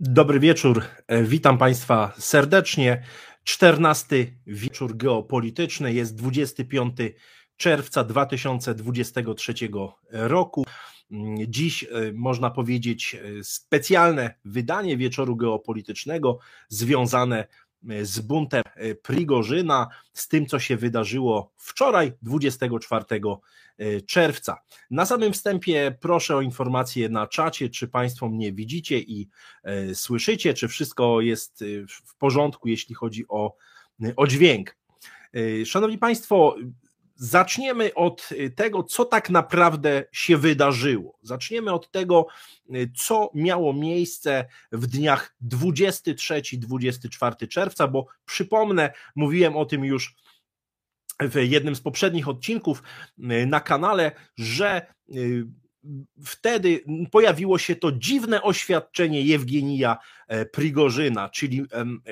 Dobry wieczór, e, witam Państwa serdecznie. 14 wieczór geopolityczny jest 25 czerwca 2023 roku. Dziś e, można powiedzieć e, specjalne wydanie wieczoru geopolitycznego związane z buntem Prigorzyna, z tym, co się wydarzyło wczoraj, 24 czerwca. Na samym wstępie proszę o informację na czacie, czy Państwo mnie widzicie i e, słyszycie, czy wszystko jest e, w porządku, jeśli chodzi o, o dźwięk. E, szanowni Państwo, Zaczniemy od tego, co tak naprawdę się wydarzyło. Zaczniemy od tego, co miało miejsce w dniach 23-24 czerwca, bo przypomnę, mówiłem o tym już w jednym z poprzednich odcinków y, na kanale, że y, wtedy pojawiło się to dziwne oświadczenie Jewgenija e, Prigorzyna, czyli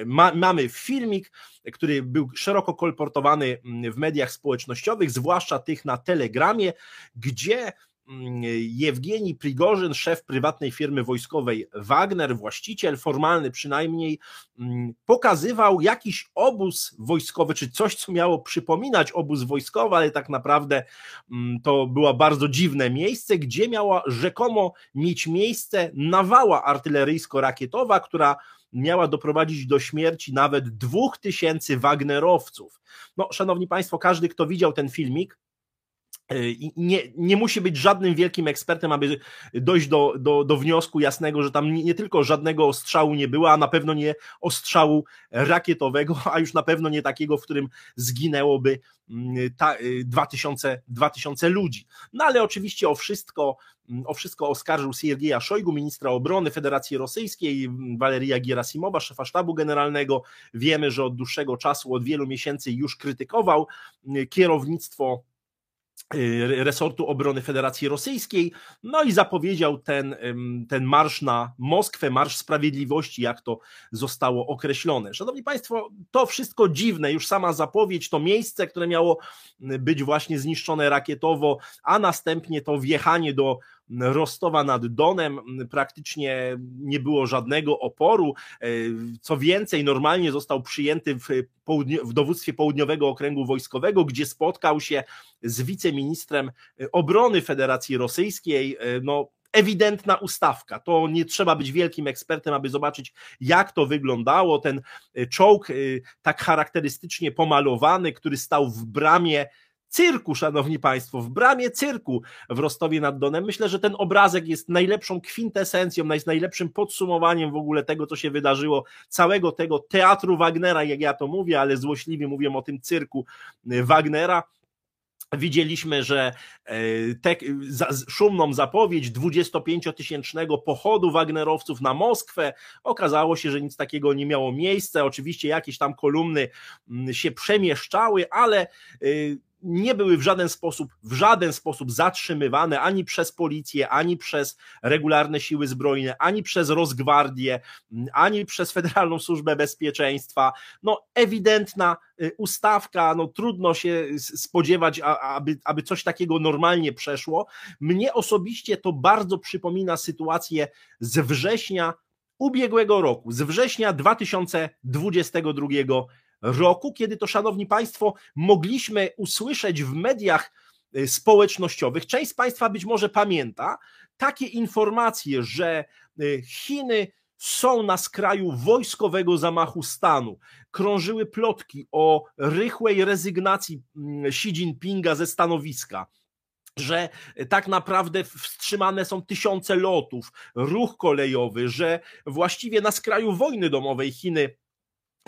ma, mamy filmik, który był szeroko kolportowany w mediach społecznościowych, zwłaszcza tych na Telegramie, gdzie Mm, Jewgeni Prigorzyn, szef prywatnej firmy wojskowej Wagner, właściciel formalny przynajmniej, mm, pokazywał jakiś obóz wojskowy, czy coś, co miało przypominać obóz wojskowy, ale tak naprawdę mm, to było bardzo dziwne miejsce, gdzie miała rzekomo mieć miejsce nawała artyleryjsko-rakietowa, która miała doprowadzić do śmierci nawet dwóch tysięcy Wagnerowców. No, szanowni Państwo, każdy, kto widział ten filmik, nie, nie musi być żadnym wielkim ekspertem, aby dojść do, do, do wniosku jasnego, że tam nie, nie, tylko żadnego ostrzału nie było, a na pewno nie ostrzału rakietowego, a już na pewno nie takiego, w którym zginęłoby mm, ta, 2000, e, 2000 ludzi. No ale oczywiście o wszystko, mm, o wszystko oskarżył Siergieja Szojgu, ministra obrony Federacji Rosyjskiej, mm, Waleria Gierasimowa, szefa sztabu generalnego. Wiemy, że od dłuższego czasu, od wielu miesięcy już krytykował kierownictwo Y, resortu obrony Federacji Rosyjskiej, no i zapowiedział ten, ten marsz na Moskwę, marsz sprawiedliwości, jak to zostało określone. Szanowni Państwo, to wszystko dziwne, już sama zapowiedź, to miejsce, które miało być właśnie zniszczone rakietowo, a następnie to wjechanie do Rostowa nad Donem praktycznie nie było żadnego oporu. E, co więcej, normalnie został przyjęty w, w dowództwie Południowego Okręgu Wojskowego, gdzie spotkał się z wiceministrem obrony Federacji Rosyjskiej. E, no, ewidentna ustawka. To nie trzeba być wielkim ekspertem, aby zobaczyć, jak to wyglądało. Ten czołg e, tak charakterystycznie pomalowany, który stał w bramie cyrku, szanowni państwo, w bramie cyrku w Rostowie nad Donem. Myślę, że ten obrazek jest najlepszą kwintesencją, najlepszym podsumowaniem w ogóle tego, co się wydarzyło, całego tego teatru Wagnera, jak ja to mówię, ale złośliwie mówię o tym cyrku y, Wagnera. Widzieliśmy, że e, te, za, szumną zapowiedź 25-tysięcznego pochodu Wagnerowców na Moskwę. Okazało się, że nic takiego nie miało miejsca. Oczywiście jakieś tam kolumny mm, się przemieszczały, ale y, nie były w żaden sposób, w żaden sposób zatrzymywane ani przez policję, ani przez regularne siły zbrojne, ani przez Rosgwardię, ani przez Federalną Służbę Bezpieczeństwa. No, ewidentna y, ustawka, no trudno się spodziewać, aby, aby coś takiego normalnie przeszło. Mnie osobiście to bardzo przypomina sytuację z września ubiegłego roku, z września 2022 roku, kiedy to, szanowni Państwo, mogliśmy usłyszeć w mediach y, społecznościowych, część z Państwa być może pamięta, takie informacje, że y, Chiny są na skraju wojskowego zamachu stanu. Krążyły plotki o rychłej rezygnacji mm, Xi Jinpinga ze stanowiska że tak naprawdę wstrzymane są tysiące lotów, ruch kolejowy, że właściwie na skraju wojny domowej Chiny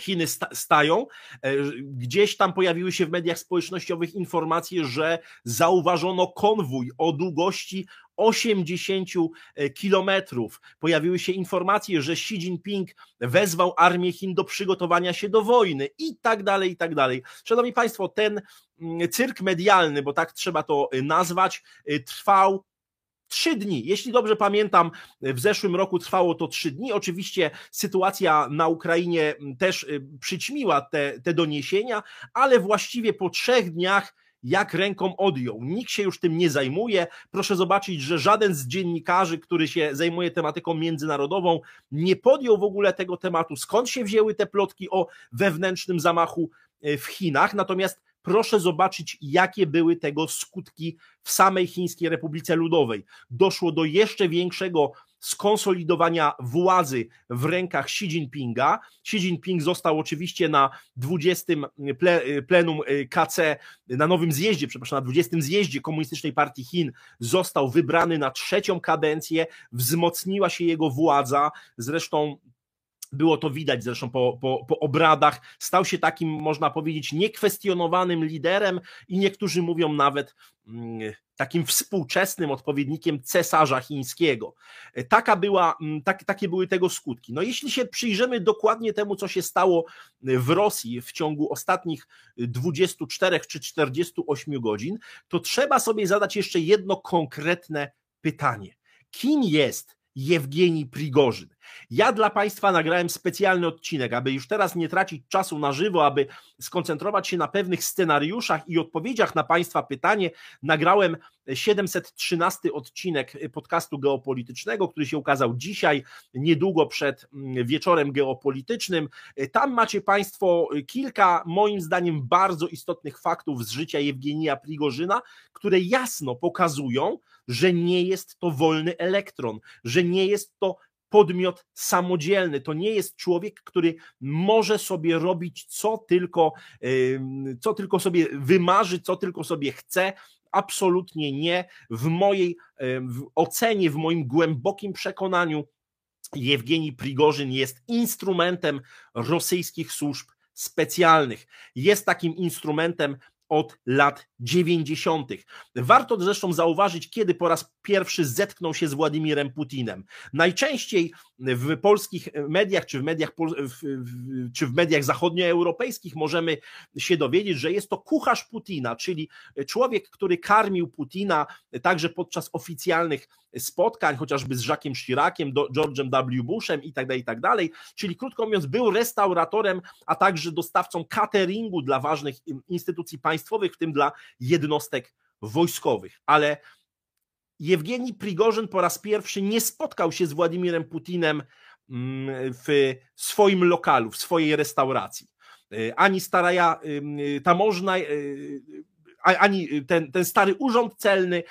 Chiny stają. E, gdzieś tam pojawiły się w mediach społecznościowych informacje, że zauważono konwój o długości 80 e, kilometrów. Pojawiły się informacje, że Xi Jinping wezwał armię Chin do przygotowania się do wojny i tak dalej, i tak dalej. Szanowni Państwo, ten mm, cyrk medialny, bo tak trzeba to e, nazwać, trwał Trzy dni. Jeśli dobrze pamiętam, w zeszłym roku trwało to trzy dni. Oczywiście sytuacja na Ukrainie też y, przyćmiła te, te doniesienia, ale właściwie po trzech dniach jak ręką odjął. Nikt się już tym nie zajmuje. Proszę zobaczyć, że żaden z dziennikarzy, który się zajmuje tematyką międzynarodową, nie podjął w ogóle tego tematu. Skąd się wzięły te plotki o wewnętrznym zamachu e, w Chinach? Natomiast proszę zobaczyć, jakie były tego skutki w samej Chińskiej Republice Ludowej. Doszło do jeszcze większego skonsolidowania władzy w rękach Xi Jinpinga. Xi Jinping został oczywiście na 20 plenum y, KC, na nowym zjeździe, przepraszam, na 20 zjeździe Komunistycznej Partii Chin został wybrany na trzecią kadencję, wzmocniła się jego władza, zresztą było to widać zresztą po, po, po, obradach. Stał się takim, można powiedzieć, niekwestionowanym liderem i niektórzy mówią nawet mm, takim współczesnym odpowiednikiem cesarza chińskiego. Taka była, mm, tak, takie były tego skutki. No jeśli się przyjrzymy dokładnie temu, co się stało w Rosji w ciągu ostatnich 24 czy 48 godzin, to trzeba sobie zadać jeszcze jedno konkretne pytanie. Kim jest Jewgeni Prigorzyn? Ja dla Państwa nagrałem specjalny odcinek, aby już teraz nie tracić czasu na żywo, aby skoncentrować się na pewnych scenariuszach i odpowiedziach na Państwa pytanie. Nagrałem 713 odcinek podcastu geopolitycznego, który się ukazał dzisiaj, niedługo przed mm, wieczorem geopolitycznym. Tam macie Państwo kilka, moim zdaniem, bardzo istotnych faktów z życia Jewgenija Prigorzyna, które jasno pokazują, że nie jest to wolny elektron, że nie jest to podmiot samodzielny. To nie jest człowiek, który może sobie robić co tylko, co tylko sobie wymarzy, co tylko sobie chce. Absolutnie nie. W mojej w ocenie, w moim głębokim przekonaniu, Jewgeni Prigorzyn jest instrumentem rosyjskich służb specjalnych. Jest takim instrumentem od lat 90. Warto zresztą zauważyć, kiedy po raz pierwszy zetknął się z Władimirem Putinem. Najczęściej w polskich mediach, czy w mediach, czy w mediach zachodnioeuropejskich możemy się dowiedzieć, że jest to kucharz Putina, czyli człowiek, który karmił Putina także podczas oficjalnych spotkań, chociażby z Jacquesem Chiraciem, George'em W. Bushem i tak dalej, i tak. Czyli krótko mówiąc, był restauratorem, a także dostawcą cateringu dla ważnych instytucji państwowych, w tym dla jednostek wojskowych. Ale Jewgeni Prigorzyn po raz pierwszy nie spotkał się z Władimirem Putinem mm, w swoim lokalu, w swojej restauracji. E, ani staraja tamożna e, ani ten, ten stary urząd celny,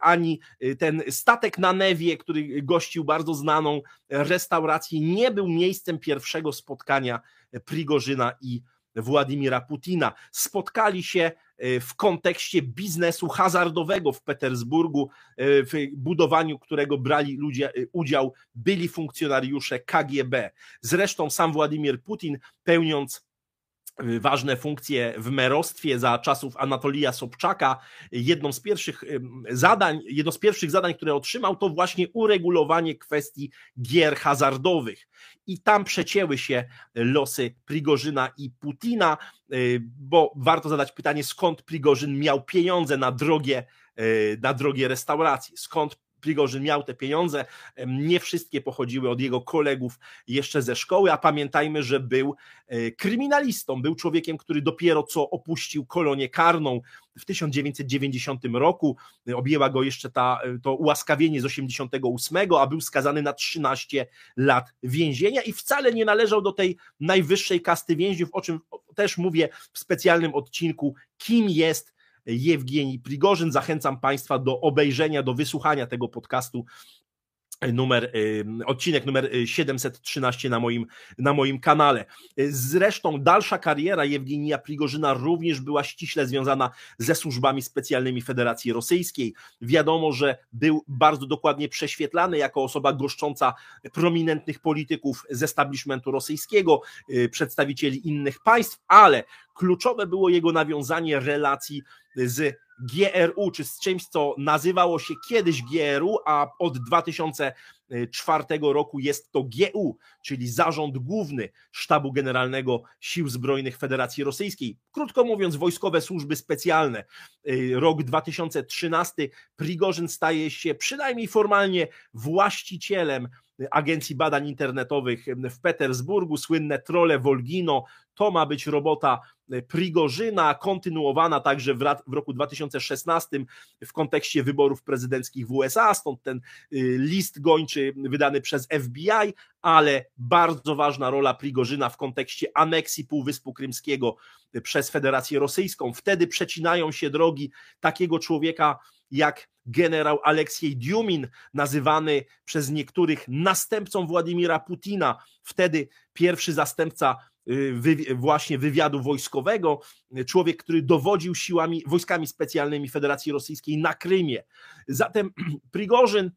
ani ten statek na Newie, który gościł bardzo znaną restaurację, nie był miejscem pierwszego spotkania Prigorzyna i Władimira Putina. Spotkali się e, w kontekście biznesu hazardowego w Petersburgu, e, w budowaniu którego brali ludzie e, udział byli funkcjonariusze KGB. Zresztą sam Władimir Putin, pełniąc ważne funkcje w merostwie za czasów Anatolija Sobczaka. Jedną z pierwszych zadań, jedno z pierwszych zadań, które otrzymał, to właśnie uregulowanie kwestii gier hazardowych. I tam przecięły się losy Prigorzyna i Putina, y, bo warto zadać pytanie, skąd Prigorzyn miał pieniądze na drogie, y, na drogie restauracje, skąd Prigorzyn miał te pieniądze, nie wszystkie pochodziły od jego kolegów jeszcze ze szkoły, a pamiętajmy, że był e, kryminalistą, był człowiekiem, który dopiero co opuścił kolonię karną w 1990 roku, objęła go jeszcze ta, e, to ułaskawienie z 88, a był skazany na 13 lat więzienia i wcale nie należał do tej najwyższej kasty więźniów, o czym też mówię w specjalnym odcinku, kim jest Jewgieni Prigorzyn. Zachęcam Państwa do obejrzenia, do wysłuchania tego podcastu numer, odcinek numer 713 na moim, na moim kanale. Zresztą dalsza kariera Jewgenija Prigorzyna również była ściśle związana ze służbami specjalnymi Federacji Rosyjskiej. Wiadomo, że był bardzo dokładnie prześwietlany jako osoba goszcząca prominentnych polityków z establishmentu rosyjskiego, y, przedstawicieli innych państw, ale kluczowe było jego nawiązanie relacji z GRU, czy z czymś, co nazywało się kiedyś GRU, a od 2004 roku jest to GU, czyli Zarząd Główny Sztabu Generalnego Sił Zbrojnych Federacji Rosyjskiej. Krótko mówiąc, wojskowe służby specjalne. Y, rok 2013 Prigorzyn staje się przynajmniej formalnie właścicielem Agencji Badań Internetowych w Petersburgu, słynne trole Volgino, to ma być robota Prigorzyna, kontynuowana także w, w roku 2016 w kontekście wyborów prezydenckich w USA, stąd ten y, list gończy wydany przez FBI, ale bardzo ważna rola Prigorzyna w kontekście aneksji Półwyspu Krymskiego przez Federację Rosyjską. Wtedy przecinają się drogi takiego człowieka jak generał Aleksiej Diumin, nazywany przez niektórych następcą Władimira Putina, wtedy pierwszy zastępca y, właśnie wywiadu wojskowego, człowiek, który dowodził siłami, wojskami specjalnymi Federacji Rosyjskiej na Krymie. Zatem Prigorzyn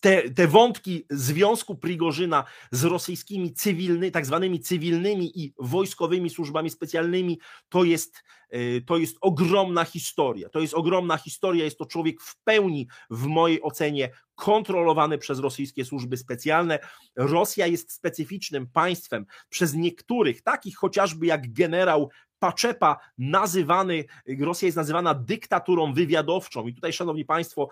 te, te wątki związku Prigorzyna z rosyjskimi cywilnymi, tak zwanymi cywilnymi i wojskowymi służbami specjalnymi, to jest, e, to jest ogromna historia. To jest ogromna historia, jest to człowiek w pełni, w mojej ocenie, kontrolowany przez rosyjskie służby specjalne. Rosja jest specyficznym państwem przez niektórych, takich chociażby jak generał Paczepa nazywany, Rosja jest nazywana dyktaturą wywiadowczą. I tutaj szanowni państwo,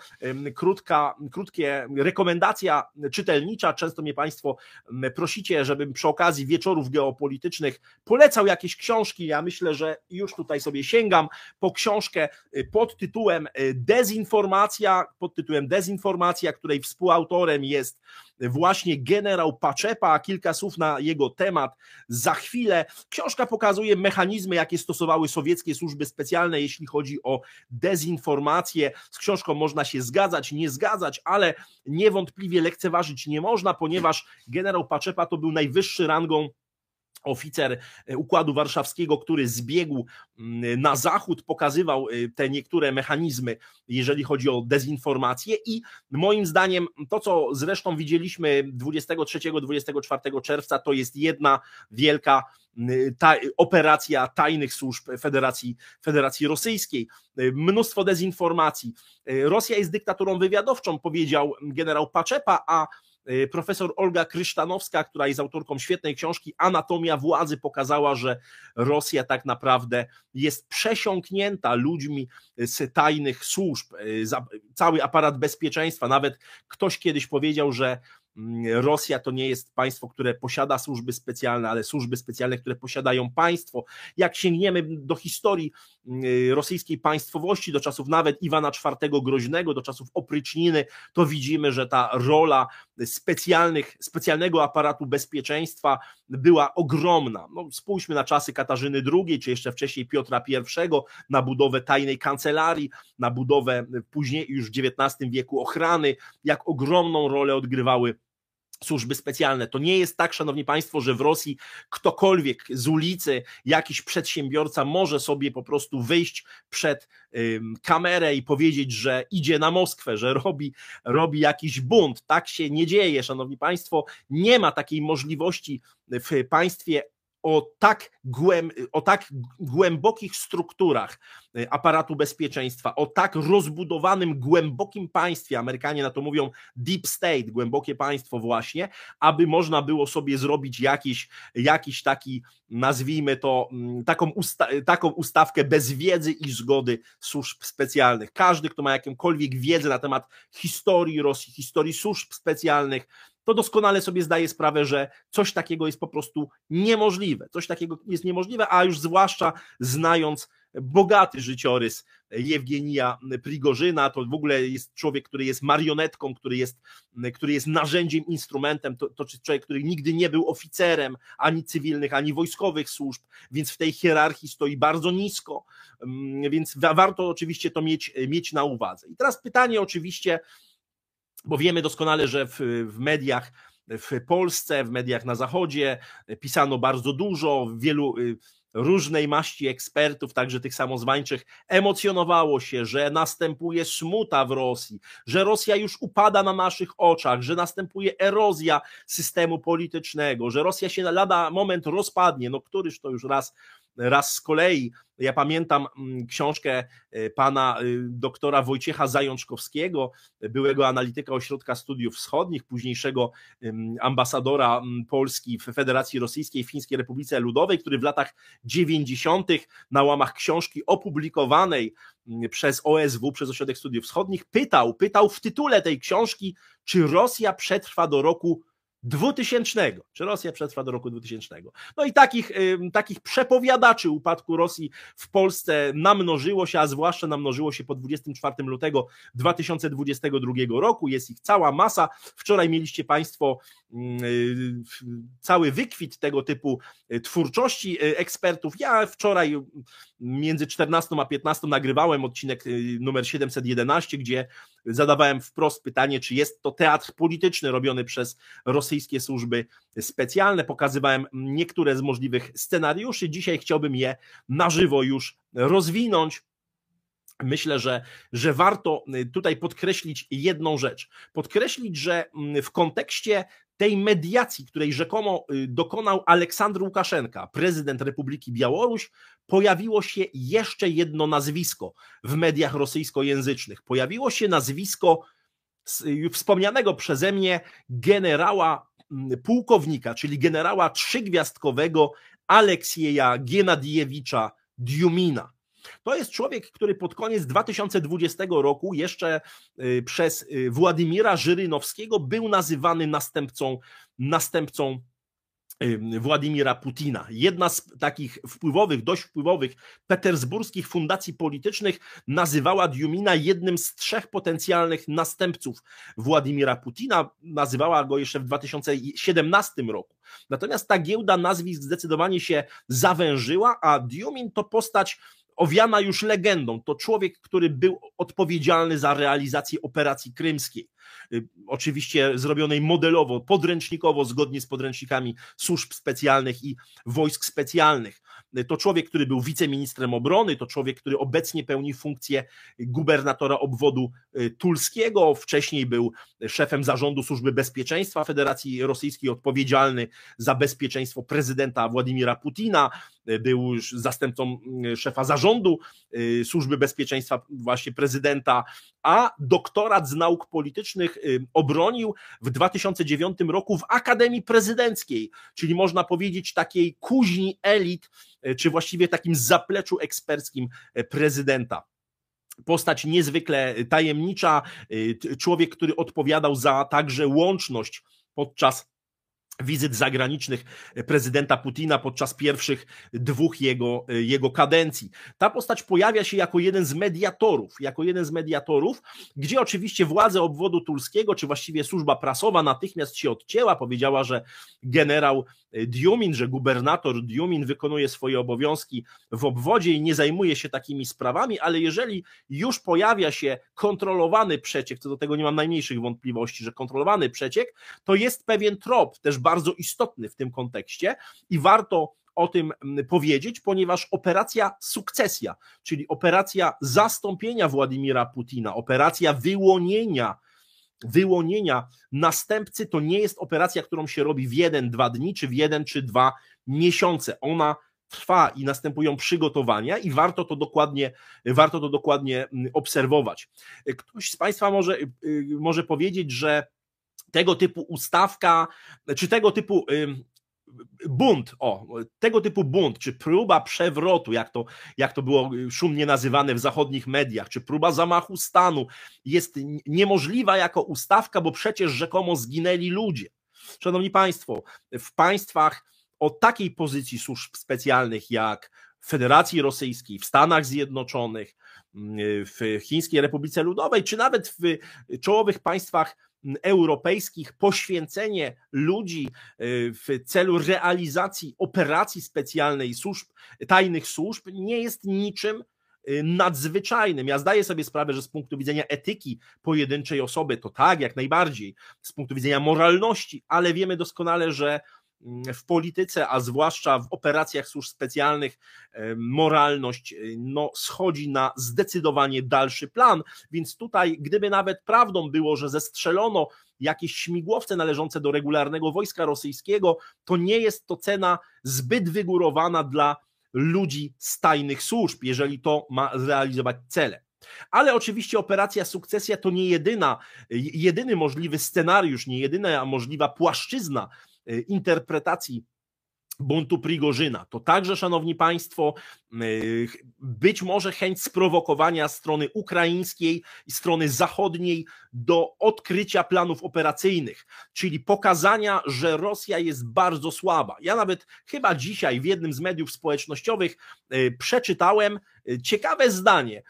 krótka, krótkie rekomendacja czytelnicza, często mnie państwo prosicie, żebym przy okazji wieczorów geopolitycznych polecał jakieś książki, ja myślę, że już tutaj sobie sięgam po książkę y, pod tytułem y, Dezinformacja, pod tytułem Dezinformacja, której współautorem jest właśnie generał Paczepa, kilka słów na jego temat za chwilę. Książka pokazuje mechanizmy, jakie stosowały sowieckie służby specjalne, jeśli chodzi o dezinformację. Z książką można się zgadzać, nie zgadzać, ale niewątpliwie lekceważyć nie można, ponieważ generał Paczepa to był najwyższy rangą oficer e, Układu Warszawskiego, który zbiegł mm, na zachód, pokazywał e, te niektóre mechanizmy, jeżeli chodzi o dezinformację i moim zdaniem to, co zresztą widzieliśmy 23-24 czerwca, to jest jedna wielka ta, operacja tajnych służb Federacji, Federacji Rosyjskiej. E, mnóstwo dezinformacji. Rosja jest dyktaturą wywiadowczą, powiedział generał Paczepa, a profesor Olga Krysztanowska, która jest autorką świetnej książki Anatomia władzy, pokazała, że Rosja tak naprawdę jest przesiąknięta ludźmi z tajnych służb, y, cały aparat bezpieczeństwa. Nawet ktoś kiedyś powiedział, że Rosja to nie jest państwo, które posiada służby specjalne, ale służby specjalne, które posiadają państwo. Jak sięgniemy do historii mm, rosyjskiej państwowości, do czasów nawet Iwana IV Groźnego, do czasów opryczniny, to widzimy, że ta rola specjalnych, specjalnego aparatu bezpieczeństwa była ogromna. No, spójrzmy na czasy Katarzyny II, czy jeszcze wcześniej Piotra I, na budowę tajnej kancelarii, na budowę później już w XIX wieku ochrany, jak ogromną rolę odgrywały służby specjalne. To nie jest tak, szanowni państwo, że w Rosji ktokolwiek z ulicy, jakiś przedsiębiorca może sobie po prostu wyjść przed kamerę i powiedzieć, że idzie na Moskwę, że robi, robi jakiś bunt. Tak się nie dzieje, szanowni państwo. Nie ma takiej możliwości w państwie o tak, głęb, o tak głębokich strukturach y, aparatu bezpieczeństwa, o tak rozbudowanym, głębokim państwie, Amerykanie na to mówią deep state, głębokie państwo właśnie, aby można było sobie zrobić jakiś, jakiś taki, nazwijmy to, mm, taką, usta taką ustawkę bez wiedzy i zgody służb specjalnych. Każdy, kto ma jakąkolwiek wiedzę na temat historii Rosji, historii służb specjalnych, to doskonale sobie zdaje sprawę, że coś takiego jest po prostu niemożliwe. Coś takiego jest niemożliwe, a już zwłaszcza znając bogaty życiorys Jewgenija Prigorzyna, to w ogóle jest człowiek, który jest marionetką, który jest, który jest narzędziem, instrumentem, to, to człowiek, który nigdy nie był oficerem ani cywilnych, ani wojskowych służb, więc w tej hierarchii stoi bardzo nisko, mm, więc warto oczywiście to mieć, mieć na uwadze. I teraz pytanie oczywiście, bo wiemy doskonale, że w, w mediach w Polsce, w mediach na Zachodzie pisano bardzo dużo, wielu y, różnej maści ekspertów, także tych samozwańczych, emocjonowało się, że następuje smuta w Rosji, że Rosja już upada na naszych oczach, że następuje erozja systemu politycznego, że Rosja się lada moment rozpadnie. No któryż to już raz raz z kolei. Ja pamiętam mm, książkę e, pana y, doktora Wojciecha Zajączkowskiego, byłego analityka Ośrodka Studiów Wschodnich, późniejszego ambasadora Polski w Federacji Rosyjskiej w Fińskiej Republice Ludowej, który w latach 90. na łamach książki opublikowanej przez OSW, przez Ośrodek Studiów Wschodnich, pytał, pytał w tytule tej książki, czy Rosja przetrwa do roku 2000, czy Rosja przetrwa do roku 2000. No i takich, takich przepowiadaczy upadku Rosji w Polsce namnożyło się, a zwłaszcza namnożyło się po 24 lutego 2022 roku. Jest ich cała masa. Wczoraj mieliście Państwo y, cały wykwit tego typu y, twórczości y, ekspertów. Ja wczoraj między 14 a 15 nagrywałem odcinek numer 711, gdzie zadawałem wprost pytanie, czy jest to teatr polityczny robiony przez rosyjskie służby specjalne. Pokazywałem niektóre z możliwych scenariuszy. Dzisiaj chciałbym je na żywo już rozwinąć. Myślę, że, że warto tutaj podkreślić jedną rzecz. Podkreślić, że w kontekście tej mediacji, której rzekomo y, dokonał Aleksandr Łukaszenka, prezydent Republiki Białoruś, pojawiło się jeszcze jedno nazwisko w mediach rosyjskojęzycznych. Pojawiło się nazwisko y, wspomnianego przeze mnie generała mm, pułkownika, czyli generała trzygwiazdkowego Aleksieja Gienadiewicza Diumina. To jest człowiek, który pod koniec 2020 roku jeszcze y, przez y, Władimira Żyrynowskiego był nazywany następcą, następcą y, Władimira Putina. Jedna z takich wpływowych, dość wpływowych petersburskich fundacji politycznych nazywała Diumina jednym z trzech potencjalnych następców Władimira Putina. Nazywała go jeszcze w 2017 roku. Natomiast ta giełda nazwisk zdecydowanie się zawężyła, a Diumin to postać owiana już legendą. To człowiek, który był odpowiedzialny za realizację operacji krymskiej. Y, oczywiście zrobionej modelowo, podręcznikowo, zgodnie z podręcznikami służb specjalnych i wojsk specjalnych. Y, to człowiek, który był wiceministrem obrony, to człowiek, który obecnie pełni funkcję gubernatora obwodu y, tulskiego, wcześniej był szefem zarządu Służby Bezpieczeństwa Federacji Rosyjskiej, odpowiedzialny za bezpieczeństwo prezydenta Władimira Putina, był zastępcą szefa zarządu Służby Bezpieczeństwa właśnie prezydenta, a doktorat z nauk politycznych y, obronił w 2009 roku w Akademii Prezydenckiej, czyli można powiedzieć takiej kuźni elit, y, czy właściwie takim zapleczu eksperckim y, prezydenta. Postać niezwykle tajemnicza, człowiek, który odpowiadał za także łączność podczas wizyt zagranicznych prezydenta Putina podczas pierwszych dwóch jego, jego kadencji. Ta postać pojawia się jako jeden z mediatorów, jako jeden z mediatorów, gdzie oczywiście władze obwodu tulskiego, czy właściwie służba prasowa natychmiast się odcięła, powiedziała, że generał Diumin, że gubernator Diumin wykonuje swoje obowiązki w obwodzie i nie zajmuje się takimi sprawami, ale jeżeli już pojawia się kontrolowany przeciek, to do tego nie mam najmniejszych wątpliwości, że kontrolowany przeciek, to jest pewien trop, też bardzo istotny w tym kontekście i warto o tym mm, powiedzieć, ponieważ operacja sukcesja, czyli operacja zastąpienia Władimira Putina, operacja wyłonienia wyłonienia następcy to nie jest operacja, którą się robi w jeden, dwa dni, czy w jeden, czy dwa miesiące. Ona trwa i następują przygotowania i warto to dokładnie, warto to dokładnie mm, obserwować. Ktoś z Państwa może, y, y, może powiedzieć, że tego typu ustawka, czy tego typu bunt, o, tego typu bunt, czy próba przewrotu, jak to, jak to było szumnie nazywane w zachodnich mediach, czy próba zamachu stanu jest niemożliwa jako ustawka, bo przecież rzekomo zginęli ludzie. Szanowni Państwo, w państwach o takiej pozycji służb specjalnych jak w Federacji Rosyjskiej, w Stanach Zjednoczonych, w Chińskiej Republice Ludowej, czy nawet w czołowych państwach europejskich poświęcenie ludzi y, w celu realizacji operacji specjalnej służb, tajnych służb nie jest niczym y, nadzwyczajnym. Ja zdaję sobie sprawę, że z punktu widzenia etyki pojedynczej osoby to tak, jak najbardziej, z punktu widzenia moralności, ale wiemy doskonale, że w polityce, a zwłaszcza w operacjach służb specjalnych, moralność no, schodzi na zdecydowanie dalszy plan. Więc tutaj, gdyby nawet prawdą było, że zestrzelono jakieś śmigłowce należące do regularnego wojska rosyjskiego, to nie jest to cena zbyt wygórowana dla ludzi z tajnych służb, jeżeli to ma zrealizować cele. Ale oczywiście operacja sukcesja to nie jedyna, jedyny możliwy scenariusz, nie jedyna możliwa płaszczyzna e, interpretacji buntu Prigorzyna. To także, szanowni państwo, y, być może chęć sprowokowania strony ukraińskiej i strony zachodniej do odkrycia planów operacyjnych, czyli pokazania, że Rosja jest bardzo słaba. Ja nawet chyba dzisiaj w jednym z mediów społecznościowych y, przeczytałem y, ciekawe zdanie.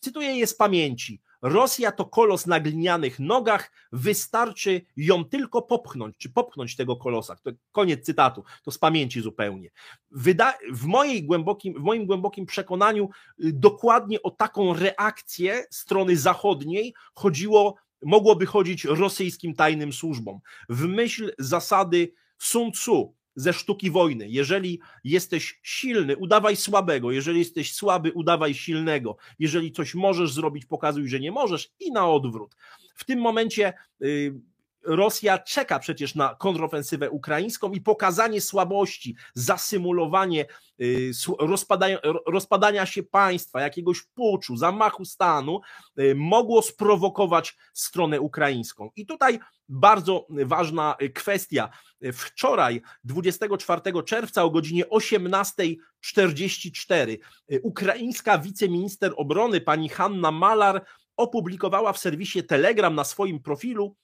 Cytuję je z pamięci. Rosja to kolos na glinianych nogach, wystarczy ją tylko popchnąć, czy popchnąć tego kolosa. To koniec cytatu, to z pamięci zupełnie. Wyda w, mojej głębokim, w moim głębokim przekonaniu y, dokładnie o taką reakcję strony zachodniej chodziło, mogłoby chodzić rosyjskim tajnym służbom. W myśl zasady Sun Tzu, ze sztuki wojny. Jeżeli jesteś silny, udawaj słabego. Jeżeli jesteś słaby, udawaj silnego. Jeżeli coś możesz zrobić, pokazuj, że nie możesz i na odwrót. W tym momencie y, Rosja czeka przecież na kontrofensywę ukraińską i pokazanie słabości, zasymulowanie y, rozpadania, się państwa, jakiegoś puczu, zamachu stanu y, mogło sprowokować stronę ukraińską. I tutaj bardzo ważna kwestia. Wczoraj, 24 czerwca o godzinie 18.44, ukraińska wiceminister obrony pani Hanna Malar opublikowała w serwisie Telegram na swoim profilu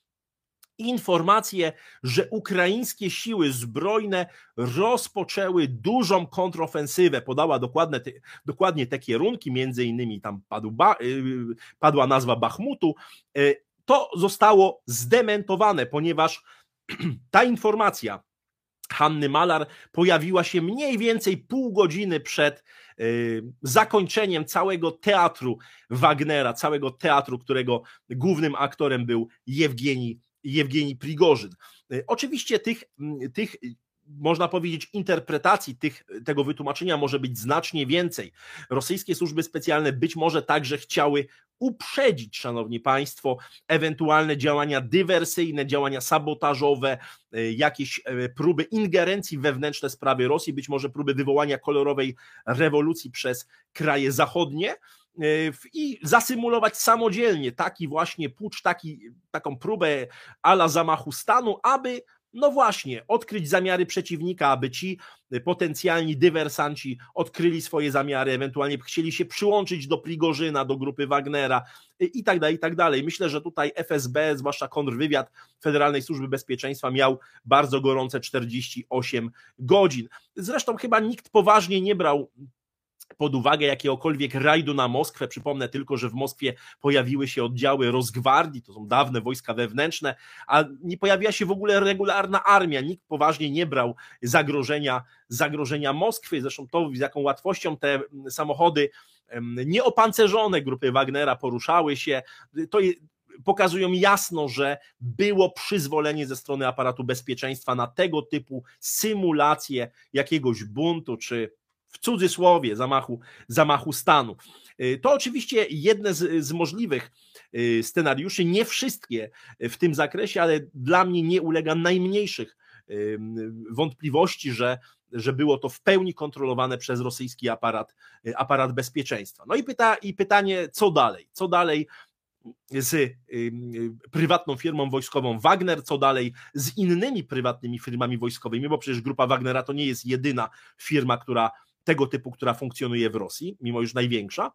informację, że ukraińskie siły zbrojne rozpoczęły dużą kontrofensywę. Podała dokładne te, dokładnie te kierunki, między innymi tam padł ba, y, padła nazwa Bachmutu. Y, to zostało zdementowane, ponieważ ta informacja Hanny Malar pojawiła się mniej więcej pół godziny przed y, zakończeniem całego teatru Wagnera, całego teatru, którego głównym aktorem był Jewgeni Jewgeni Prigorzyn. E, oczywiście tych, tych można powiedzieć, interpretacji tych, tego wytłumaczenia może być znacznie więcej. Rosyjskie służby specjalne być może także chciały uprzedzić, szanowni państwo, ewentualne działania dywersyjne, działania sabotażowe, e, jakieś e, próby ingerencji wewnętrzne sprawy Rosji, być może próby wywołania kolorowej rewolucji przez kraje zachodnie. E, i zasymulować samodzielnie taki właśnie pucz, taki, taką próbę ala zamachu stanu, aby no właśnie, odkryć zamiary przeciwnika, aby ci potencjalni dywersanci odkryli swoje zamiary, ewentualnie chcieli się przyłączyć do Prigorzyna, do grupy Wagnera e, i tak dalej, i tak dalej. Myślę, że tutaj FSB, zwłaszcza kontrwywiad Federalnej Służby Bezpieczeństwa miał bardzo gorące 48 godzin. Zresztą chyba nikt poważnie nie brał pod uwagę jakiegokolwiek rajdu na Moskwę. Przypomnę tylko, że w Moskwie pojawiły się oddziały Rosgwardii, to są dawne wojska wewnętrzne, a nie pojawiła się w ogóle regularna armia. Nikt poważnie nie brał zagrożenia, zagrożenia Moskwy. Zresztą to, z jaką łatwością te samochody nieopancerzone grupy Wagnera poruszały się, to pokazują jasno, że było przyzwolenie ze strony aparatu bezpieczeństwa na tego typu symulację jakiegoś buntu czy w cudzysłowie zamachu, zamachu stanu. Y, to oczywiście jedne z, z możliwych y, scenariuszy, nie wszystkie w tym zakresie, ale dla mnie nie ulega najmniejszych y, wątpliwości, że, że było to w pełni kontrolowane przez rosyjski aparat, aparat bezpieczeństwa. No i, pyta, i pytanie, co dalej? Co dalej z prywatną firmą wojskową Wagner, co dalej z innymi prywatnymi firmami wojskowymi, bo przecież grupa Wagnera to nie jest jedyna firma, która tego typu, która funkcjonuje w Rosji, mimo już największa.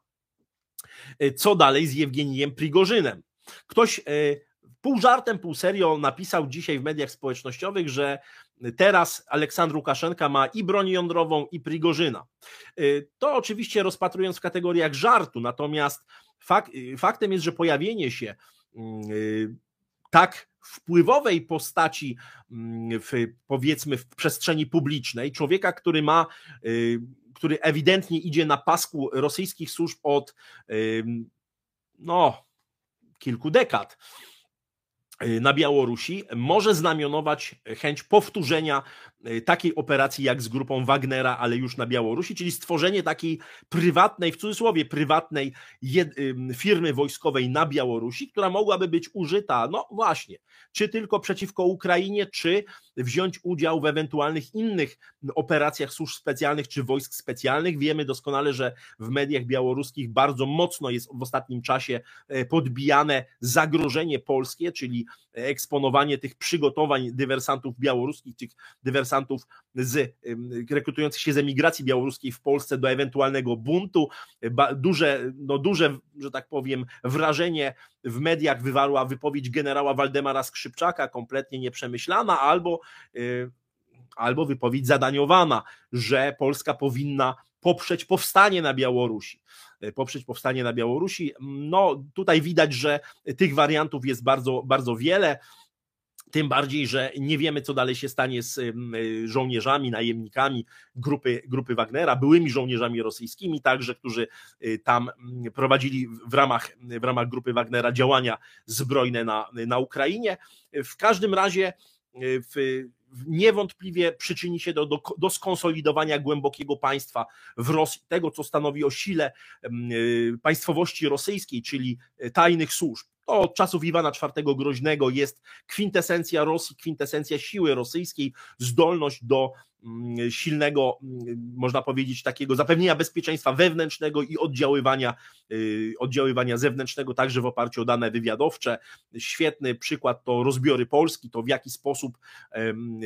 E, co dalej z Jewgenijem Prigorzynem? Ktoś e, pół żartem, pół serio napisał dzisiaj w mediach społecznościowych, że teraz Aleksandr Łukaszenka ma i broń jądrową, i Prigorzyna. E, to oczywiście rozpatrując w kategoriach żartu, natomiast fakt, faktem jest, że pojawienie się mm, tak wpływowej postaci mm, w, powiedzmy w przestrzeni publicznej, człowieka, który ma, y, który ewidentnie idzie na pasku rosyjskich służb od no, kilku dekad y, na Białorusi może znamionować chęć powtórzenia takiej operacji jak z grupą Wagnera, ale już na Białorusi, czyli stworzenie takiej prywatnej, w cudzysłowie prywatnej firmy wojskowej na Białorusi, która mogłaby być użyta, no właśnie, czy tylko przeciwko Ukrainie, czy wziąć udział w ewentualnych innych operacjach służb specjalnych czy wojsk specjalnych. Wiemy doskonale, że w mediach białoruskich bardzo mocno jest w ostatnim czasie e, podbijane zagrożenie polskie, czyli eksponowanie tych przygotowań dywersantów białoruskich, tych dywersantów z, rekrutujących się z emigracji białoruskiej w Polsce do ewentualnego buntu. Duże, no duże, że tak powiem, wrażenie w mediach wywarła wypowiedź generała Waldemara Skrzypczaka, kompletnie nieprzemyślana, albo, y, albo wypowiedź zadaniowana, że Polska powinna poprzeć powstanie na Białorusi. Y, poprzeć powstanie na Białorusi. No tutaj widać, że tych wariantów jest bardzo, bardzo wiele. Tym bardziej, że nie wiemy, co dalej się stanie z y, żołnierzami, najemnikami grupy, grupy Wagnera, byłymi żołnierzami rosyjskimi, także, którzy y, tam mm, prowadzili w ramach, w ramach grupy Wagnera działania zbrojne na, na Ukrainie. W każdym razie y, w, niewątpliwie przyczyni się do, do, do, skonsolidowania głębokiego państwa w Rosji, tego co stanowi o sile państwowości rosyjskiej, czyli tajnych służb to od czasów Iwana IV Groźnego jest kwintesencja Rosji, kwintesencja siły rosyjskiej, zdolność do Mm, silnego, mm, można powiedzieć, takiego zapewnienia bezpieczeństwa wewnętrznego i oddziaływania, y, oddziaływania zewnętrznego, także w oparciu o dane wywiadowcze. Świetny przykład to rozbiory Polski, to w jaki sposób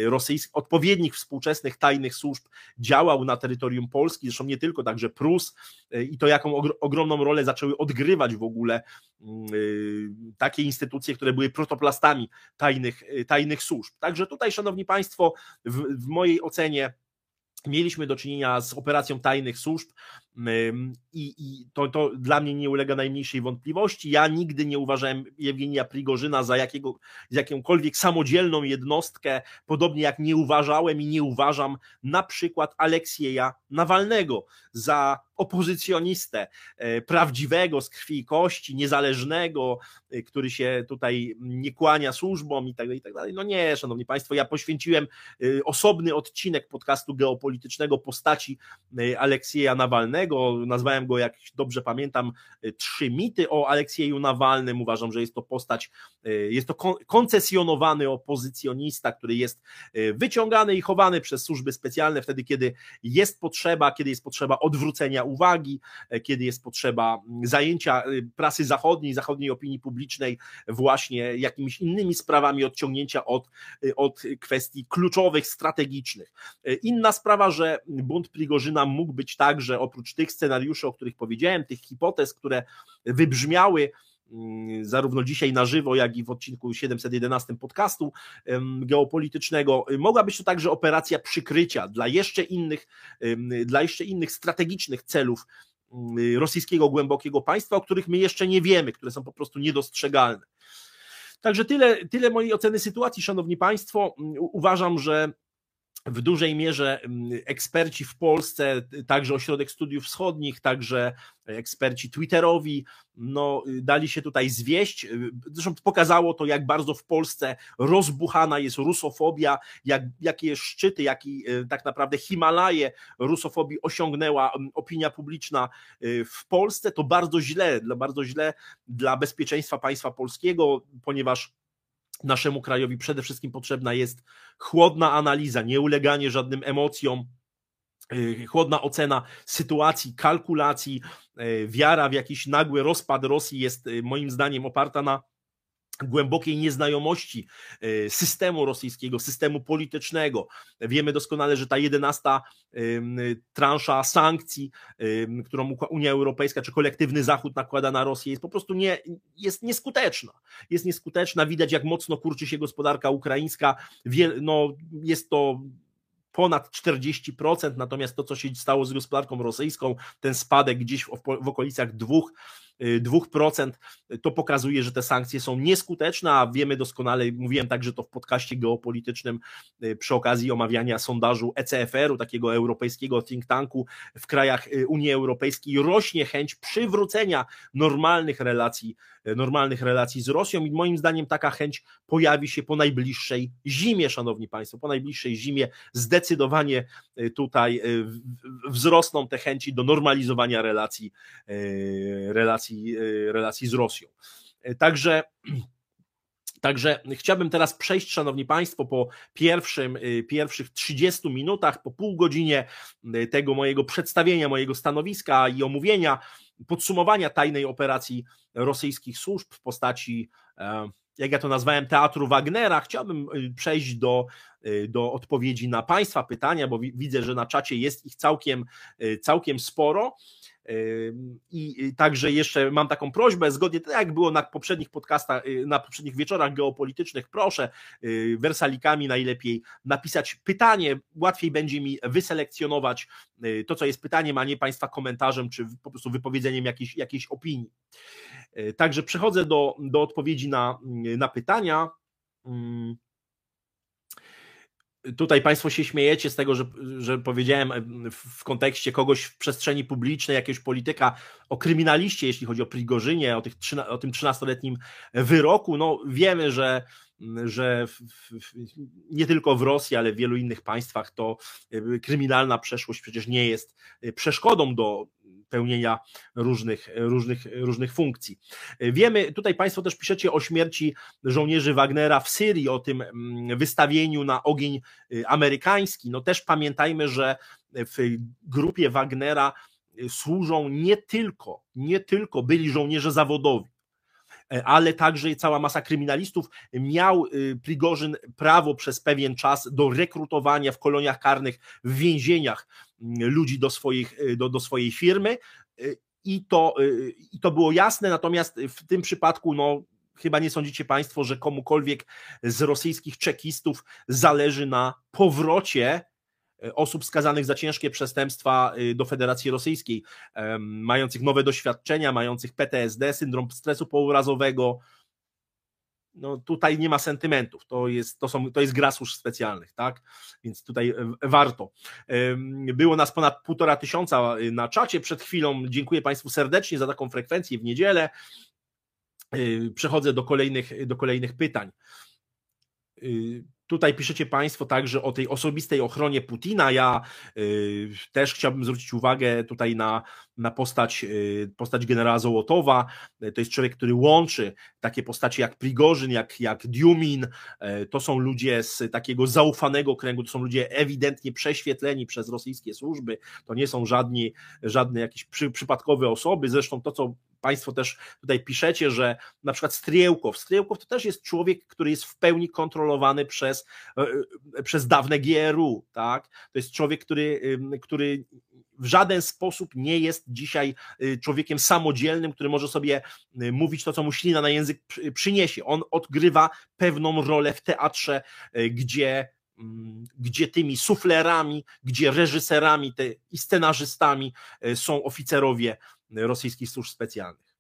rosyjski, odpowiednich współczesnych tajnych służb działał na terytorium Polski, zresztą nie tylko, także Prus y, i to jaką ogromną rolę zaczęły odgrywać w ogóle mm, y, takie instytucje, które były protoplastami tajnych, tajnych służb. Także tutaj, Szanowni Państwo, w, w mojej ocenie mieliśmy do czynienia z operacją tajnych służb i, i to, to, dla mnie nie ulega najmniejszej wątpliwości. Ja nigdy nie uważałem Jewgenia Prigorzyna za jakiego, jakąkolwiek samodzielną jednostkę, podobnie jak nie uważałem i nie uważam na przykład Aleksieja Nawalnego za opozycjonistę e, prawdziwego, z krwi i kości, niezależnego, e, który się tutaj nie kłania służbom i tak dalej, i tak dalej. No nie, szanowni państwo, ja poświęciłem e, osobny odcinek podcastu geopolitycznego postaci Aleksieja Nawalnego, nazwałem go, jak dobrze pamiętam, trzy mity o Aleksieju Nawalnym, uważam, że jest to postać, jest to koncesjonowany opozycjonista, który jest wyciągany i chowany przez służby specjalne wtedy, kiedy jest potrzeba, kiedy jest potrzeba odwrócenia uwagi, kiedy jest potrzeba zajęcia e, prasy zachodniej, zachodniej opinii publicznej właśnie jakimiś innymi sprawami, odciągnięcia od, od kwestii kluczowych, strategicznych. Inna sprawa, że bunt Prigorzyna mógł być także oprócz tych scenariuszy, o których powiedziałem, tych hipotez, które wybrzmiały, mm, zarówno dzisiaj na żywo, jak i w odcinku 711 podcastu geopolitycznego. Mogła być to także operacja przykrycia dla jeszcze innych, dla jeszcze innych strategicznych celów mm, rosyjskiego głębokiego państwa, o których my jeszcze nie wiemy, które są po prostu niedostrzegalne. Także tyle, tyle mojej oceny sytuacji, Szanowni Państwo. Uważam, że w dużej mierze mm, eksperci w Polsce, także Ośrodek Studiów Wschodnich, także eksperci Twitterowi, no, dali się tutaj zwieść. Zresztą pokazało to, jak bardzo w Polsce rozbuchana jest rusofobia, jak, jakie szczyty, jaki e, tak naprawdę Himalaje rusofobii osiągnęła opinia publiczna e, w Polsce. To bardzo źle, bardzo źle dla bezpieczeństwa państwa polskiego, ponieważ naszemu krajowi przede wszystkim potrzebna jest chłodna analiza, nie uleganie żadnym emocjom, y, chłodna ocena sytuacji, kalkulacji, y, wiara w jakiś nagły rozpad Rosji jest y, moim zdaniem oparta na głębokiej nieznajomości e, systemu rosyjskiego, systemu politycznego. Wiemy doskonale, że ta jedenasta transza sankcji, którą Unia Europejska czy kolektywny Zachód nakłada na Rosję, jest po prostu nie, jest nieskuteczna. Jest nieskuteczna, widać jak mocno kurczy się gospodarka ukraińska, no, jest to ponad 40%, natomiast to, co się stało z gospodarką rosyjską, ten spadek gdzieś w, w okolicach 2 2%, to pokazuje, że te sankcje są nieskuteczne, a wiemy doskonale, mówiłem także to w podcaście geopolitycznym przy okazji omawiania sondażu ECFR-u, takiego europejskiego think tanku w krajach Unii Europejskiej, rośnie chęć przywrócenia normalnych relacji, normalnych relacji z Rosją i moim zdaniem taka chęć pojawi się po najbliższej zimie, szanowni państwo, po najbliższej zimie. Zdecydowanie tutaj wzrosną te chęci do normalizowania relacji, relacji, relacji z Rosją. Także Także chciałbym teraz przejść, Szanowni Państwo, po pierwszym, pierwszych 30 minutach, po pół godzinie tego mojego przedstawienia, mojego stanowiska i omówienia, podsumowania tajnej operacji rosyjskich służb w postaci, jak ja to nazwałem, teatru Wagnera. Chciałbym przejść do, do odpowiedzi na Państwa pytania, bo widzę, że na czacie jest ich całkiem, całkiem sporo. I także jeszcze mam taką prośbę, zgodnie tak jak było na poprzednich podcastach, y, na poprzednich wieczorach geopolitycznych, proszę y, wersalikami najlepiej napisać pytanie, łatwiej będzie mi wyselekcjonować y, to, co jest pytaniem, a nie Państwa komentarzem, czy po prostu wypowiedzeniem jakiejś, jakiejś opinii. Także przechodzę do, do odpowiedzi na, na pytania. Tutaj Państwo się śmiejecie z tego, że, że powiedziałem w kontekście kogoś w przestrzeni publicznej, jakiegoś polityka o kryminaliście, jeśli chodzi o Prigorzynie, o, tych, o tym 13-letnim wyroku. No, wiemy, że, że w, w, nie tylko w Rosji, ale w wielu innych państwach to kryminalna przeszłość przecież nie jest przeszkodą do pełnienia różnych, różnych, różnych funkcji. Wiemy, tutaj Państwo też piszecie o śmierci żołnierzy Wagnera w Syrii, o tym mm, wystawieniu na ogień amerykański. No też pamiętajmy, że w grupie Wagnera służą nie tylko, nie tylko byli żołnierze zawodowi, e, ale także i cała masa kryminalistów. Miał y, Prigorzyn prawo przez pewien czas do rekrutowania w koloniach karnych, w więzieniach ludzi do, swoich, y, do, do swojej firmy y, i to, i to było jasne, natomiast w tym przypadku no, chyba nie sądzicie Państwo, że komukolwiek z rosyjskich czekistów zależy na powrocie osób skazanych za ciężkie przestępstwa do Federacji Rosyjskiej, mających nowe doświadczenia, mających PTSD, syndrom stresu pourazowego, no tutaj nie ma sentymentów, to jest, to są, to jest gra służb specjalnych, tak? Więc tutaj e, warto. Było nas ponad półtora tysiąca e, na czacie przed chwilą. Dziękuję Państwu serdecznie za taką frekwencję w niedzielę. E, przechodzę do kolejnych, do kolejnych pytań. Tutaj piszecie Państwo także o tej osobistej ochronie Putina. Ja y, też chciałbym zwrócić uwagę tutaj na, na postać, y, postać generała Zołotowa. To jest człowiek, który łączy takie postacie jak Prigorzyn, jak, jak Diumin. Y, to są ludzie z takiego zaufanego kręgu, to są ludzie ewidentnie prześwietleni przez rosyjskie służby. To nie są żadni, żadne jakieś przy, przypadkowe osoby. Zresztą to, co Państwo też tutaj piszecie, że na przykład Striełkow, Striełkow to też jest człowiek, który jest w pełni kontrolowany przez, e, e, przez dawne GRU, tak? To jest człowiek, który, który w żaden sposób nie jest dzisiaj y, człowiekiem samodzielnym, który może sobie y, mówić to, co mu ślina na język przyniesie. On odgrywa pewną rolę w teatrze, y, gdzie mm, gdzie tymi suflerami, gdzie reżyserami te, i scenarzystami są oficerowie rosyjskich służb specjalnych.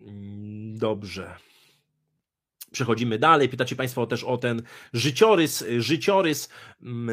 Mm, dobrze. Przechodzimy dalej. Pytacie Państwo też o ten życiorys, życiorys mm,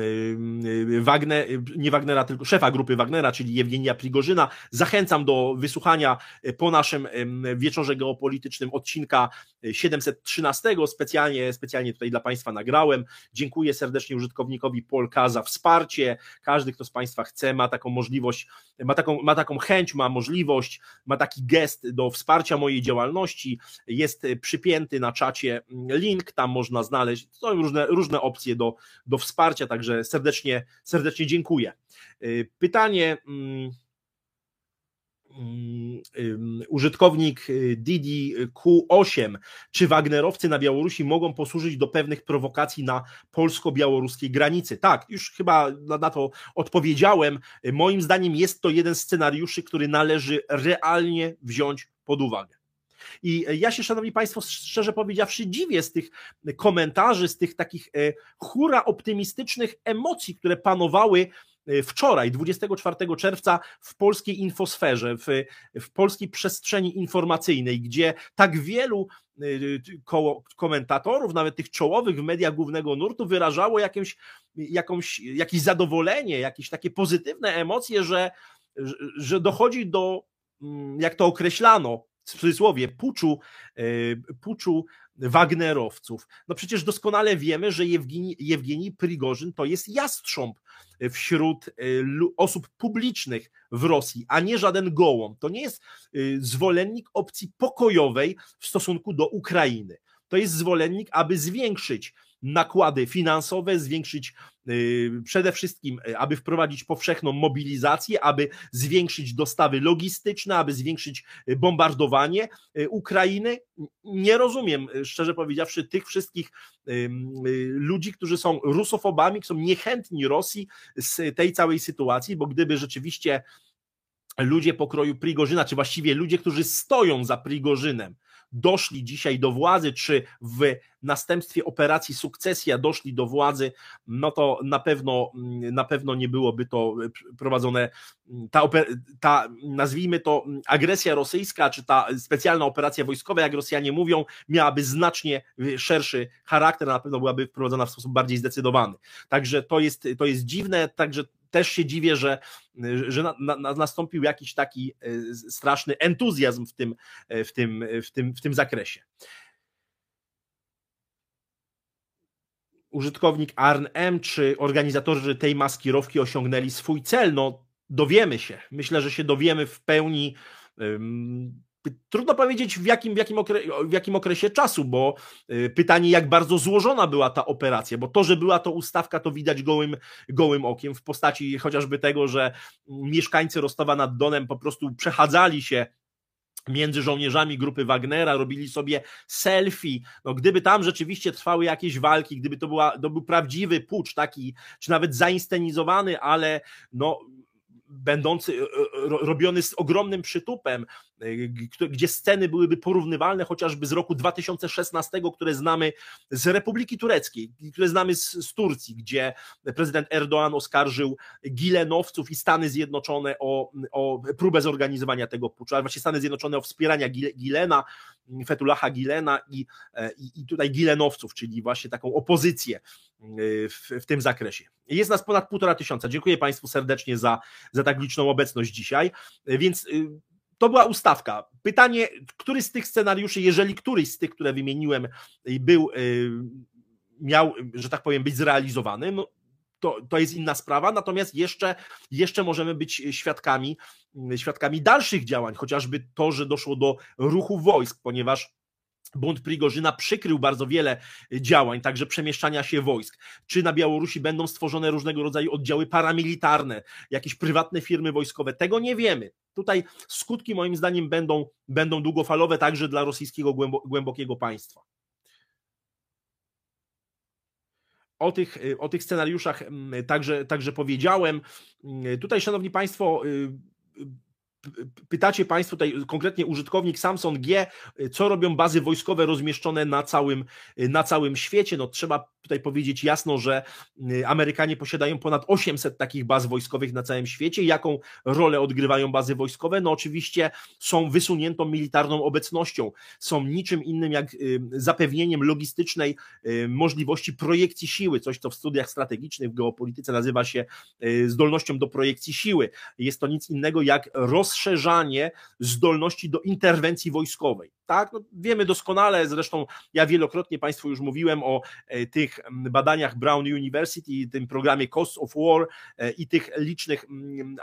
y, Wagner, nie Wagnera, tylko szefa grupy Wagnera, czyli Jewgenia Prigorzyna. Zachęcam do wysłuchania po naszym wieczorze geopolitycznym odcinka 713. Specjalnie, specjalnie tutaj dla Państwa nagrałem. Dziękuję serdecznie użytkownikowi Polka za wsparcie. Każdy, kto z Państwa chce, ma taką możliwość, ma taką, ma taką chęć, ma możliwość, ma taki gest do wsparcia mojej działalności. Jest przypięty na czacie link, tam można znaleźć, są różne, różne opcje do, do wsparcia, także serdecznie, serdecznie dziękuję. Y, pytanie mm, mm, użytkownik y, Didi Q8, czy Wagnerowcy na Białorusi mogą posłużyć do pewnych prowokacji na polsko-białoruskiej granicy? Tak, już chyba na to odpowiedziałem. Moim zdaniem jest to jeden z scenariuszy, który należy realnie wziąć pod uwagę. I ja się, szanowni państwo, szczerze powiedziawszy, dziwię z tych komentarzy, z tych takich e, hura optymistycznych emocji, które panowały wczoraj, 24 czerwca, w polskiej infosferze, w, w polskiej przestrzeni informacyjnej, gdzie tak wielu koło, komentatorów, nawet tych czołowych w mediach głównego nurtu, wyrażało jakimś, jakąś, jakieś zadowolenie, jakieś takie pozytywne emocje, że, że dochodzi do, mm, jak to określano, w cudzysłowie, puczu, e, puczu Wagnerowców. No przecież doskonale wiemy, że Jewgeni, Jewgeni Prigorzyn to jest jastrząb wśród e, osób publicznych w Rosji, a nie żaden gołąb. To nie jest e, zwolennik opcji pokojowej w stosunku do Ukrainy. To jest zwolennik, aby zwiększyć nakłady finansowe, zwiększyć y, przede wszystkim, y, aby wprowadzić powszechną mobilizację, aby zwiększyć dostawy logistyczne, aby zwiększyć y, bombardowanie Ukrainy. Nie rozumiem, szczerze powiedziawszy, tych wszystkich ludzi, którzy są rusofobami, są niechętni Rosji z tej całej sytuacji, bo gdyby rzeczywiście ludzie pokroju Prigorzyna, czy właściwie ludzie, którzy stoją za Prigorzynem, doszli dzisiaj do władzy, czy w następstwie operacji sukcesja doszli do władzy, no to na pewno, na pewno nie byłoby to prowadzone, ta, ta nazwijmy to agresja rosyjska, czy ta specjalna operacja wojskowa, jak Rosjanie mówią, miałaby znacznie szerszy charakter, na pewno byłaby wprowadzona w sposób bardziej zdecydowany. Także to jest, to jest dziwne, także też się dziwię, że, że na, na, nastąpił jakiś taki e, straszny entuzjazm w tym, e, w tym, w tym, w tym zakresie. Użytkownik Arn M, czy organizatorzy tej maskirowki osiągnęli swój cel? No, dowiemy się. Myślę, że się dowiemy w pełni. Trudno powiedzieć w jakim, w, jakim okresie, w jakim okresie czasu, bo y, pytanie, jak bardzo złożona była ta operacja, bo to, że była to ustawka, to widać gołym, gołym okiem w postaci chociażby tego, że mieszkańcy Rostowa nad Donem po prostu przechadzali się między żołnierzami grupy Wagnera, robili sobie selfie. No, gdyby tam rzeczywiście trwały jakieś walki, gdyby to, była, to był prawdziwy pucz taki, czy nawet zainscenizowany, ale no, będący, e, e, robiony z ogromnym przytupem, e, gdzie sceny byłyby porównywalne chociażby z roku 2016, które znamy z Republiki Tureckiej, które znamy z, z Turcji, gdzie prezydent Erdoğan oskarżył Gilenowców i Stany Zjednoczone o, o próbę zorganizowania tego puczu, a właściwie Stany Zjednoczone o wspierania Gilena, Fetulaha Gilena i, i, i tutaj Gilenowców, czyli właśnie taką opozycję w, w tym zakresie. Jest nas ponad półtora tysiąca. Dziękuję Państwu serdecznie za, za tak liczną obecność dzisiaj. Więc y, to była ustawka. Pytanie, który z tych scenariuszy, jeżeli któryś z tych, które wymieniłem, był, y, miał, że tak powiem, być zrealizowany, no, to, to jest inna sprawa, natomiast jeszcze, jeszcze możemy być świadkami, świadkami dalszych działań, chociażby to, że doszło do ruchu wojsk, ponieważ Bunt Prigorzyna przykrył bardzo wiele działań, także przemieszczania się wojsk. Czy na Białorusi będą stworzone różnego rodzaju oddziały paramilitarne, jakieś prywatne firmy wojskowe? Tego nie wiemy. Tutaj skutki moim zdaniem będą, będą długofalowe także dla rosyjskiego głębokiego państwa. O tych, o tych scenariuszach mm, także, także powiedziałem. Tutaj, Szanowni Państwo, y, pytacie Państwo tutaj konkretnie użytkownik Samsung G, co robią bazy wojskowe rozmieszczone na całym, na całym świecie? No trzeba tutaj powiedzieć jasno, że y, Amerykanie posiadają ponad 800 takich baz wojskowych na całym świecie. Jaką rolę odgrywają bazy wojskowe? No oczywiście są wysuniętą militarną obecnością, są niczym innym jak y, zapewnieniem logistycznej y, możliwości projekcji siły, coś co w studiach strategicznych w geopolityce nazywa się zdolnością do projekcji siły. Jest to nic innego jak rozszerzanie zdolności do interwencji wojskowej. Tak, no wiemy doskonale, zresztą ja wielokrotnie Państwu już mówiłem o e, tych badaniach Brown University, tym programie Cost of War e, i tych licznych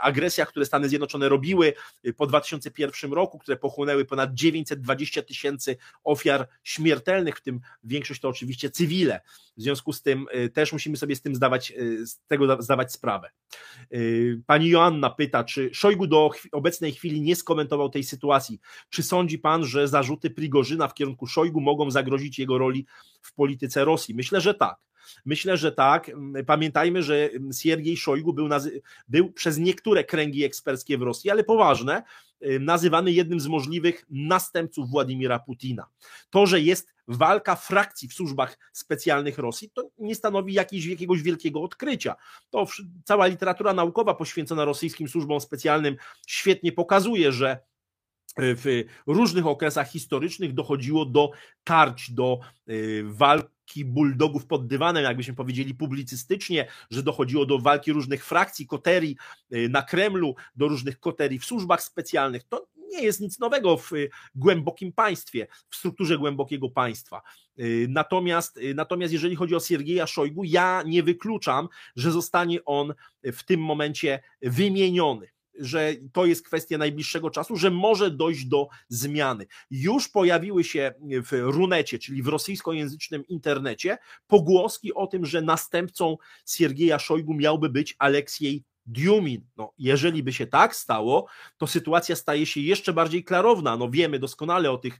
agresjach, które Stany Zjednoczone robiły e, po 2001 roku, które pochłonęły ponad 920 tysięcy ofiar śmiertelnych, w tym większość to oczywiście cywile. W związku z tym też musimy sobie z tym zdawać, z tego zdawać sprawę. Pani Joanna pyta, czy Szojgu do obecnej chwili nie skomentował tej sytuacji. Czy sądzi pan, że zarzuty Prigorzyna w kierunku Szojgu mogą zagrozić jego roli w polityce Rosji? Myślę, że tak. Myślę, że tak. Pamiętajmy, że Siergiej Szojgu był, nazy- był przez niektóre kręgi eksperckie w Rosji, ale poważne, nazywany jednym z możliwych następców Władimira Putina. To, że jest walka frakcji w służbach specjalnych Rosji, to nie stanowi jakiegoś, jakiegoś wielkiego odkrycia. To cała literatura naukowa poświęcona rosyjskim służbom specjalnym świetnie pokazuje, że w różnych okresach historycznych dochodziło do tarć, do y, walki buldogów pod dywanem, jakbyśmy powiedzieli publicystycznie, że dochodziło do walki różnych frakcji, koterii y, na Kremlu, do różnych koterii w służbach specjalnych. To nie jest nic nowego w głębokim państwie, w strukturze głębokiego państwa. Y, natomiast, natomiast jeżeli chodzi o Siergieja Szojgu, ja nie wykluczam, że zostanie on w tym momencie wymieniony że to jest kwestia najbliższego czasu, że może dojść do zmiany. Już pojawiły się w runecie, czyli w rosyjskojęzycznym internecie, pogłoski o tym, że następcą Siergieja Szojgu miałby być Aleksiej Diumin. No, jeżeli by się tak stało, to sytuacja staje się jeszcze bardziej klarowna. No, wiemy doskonale o tych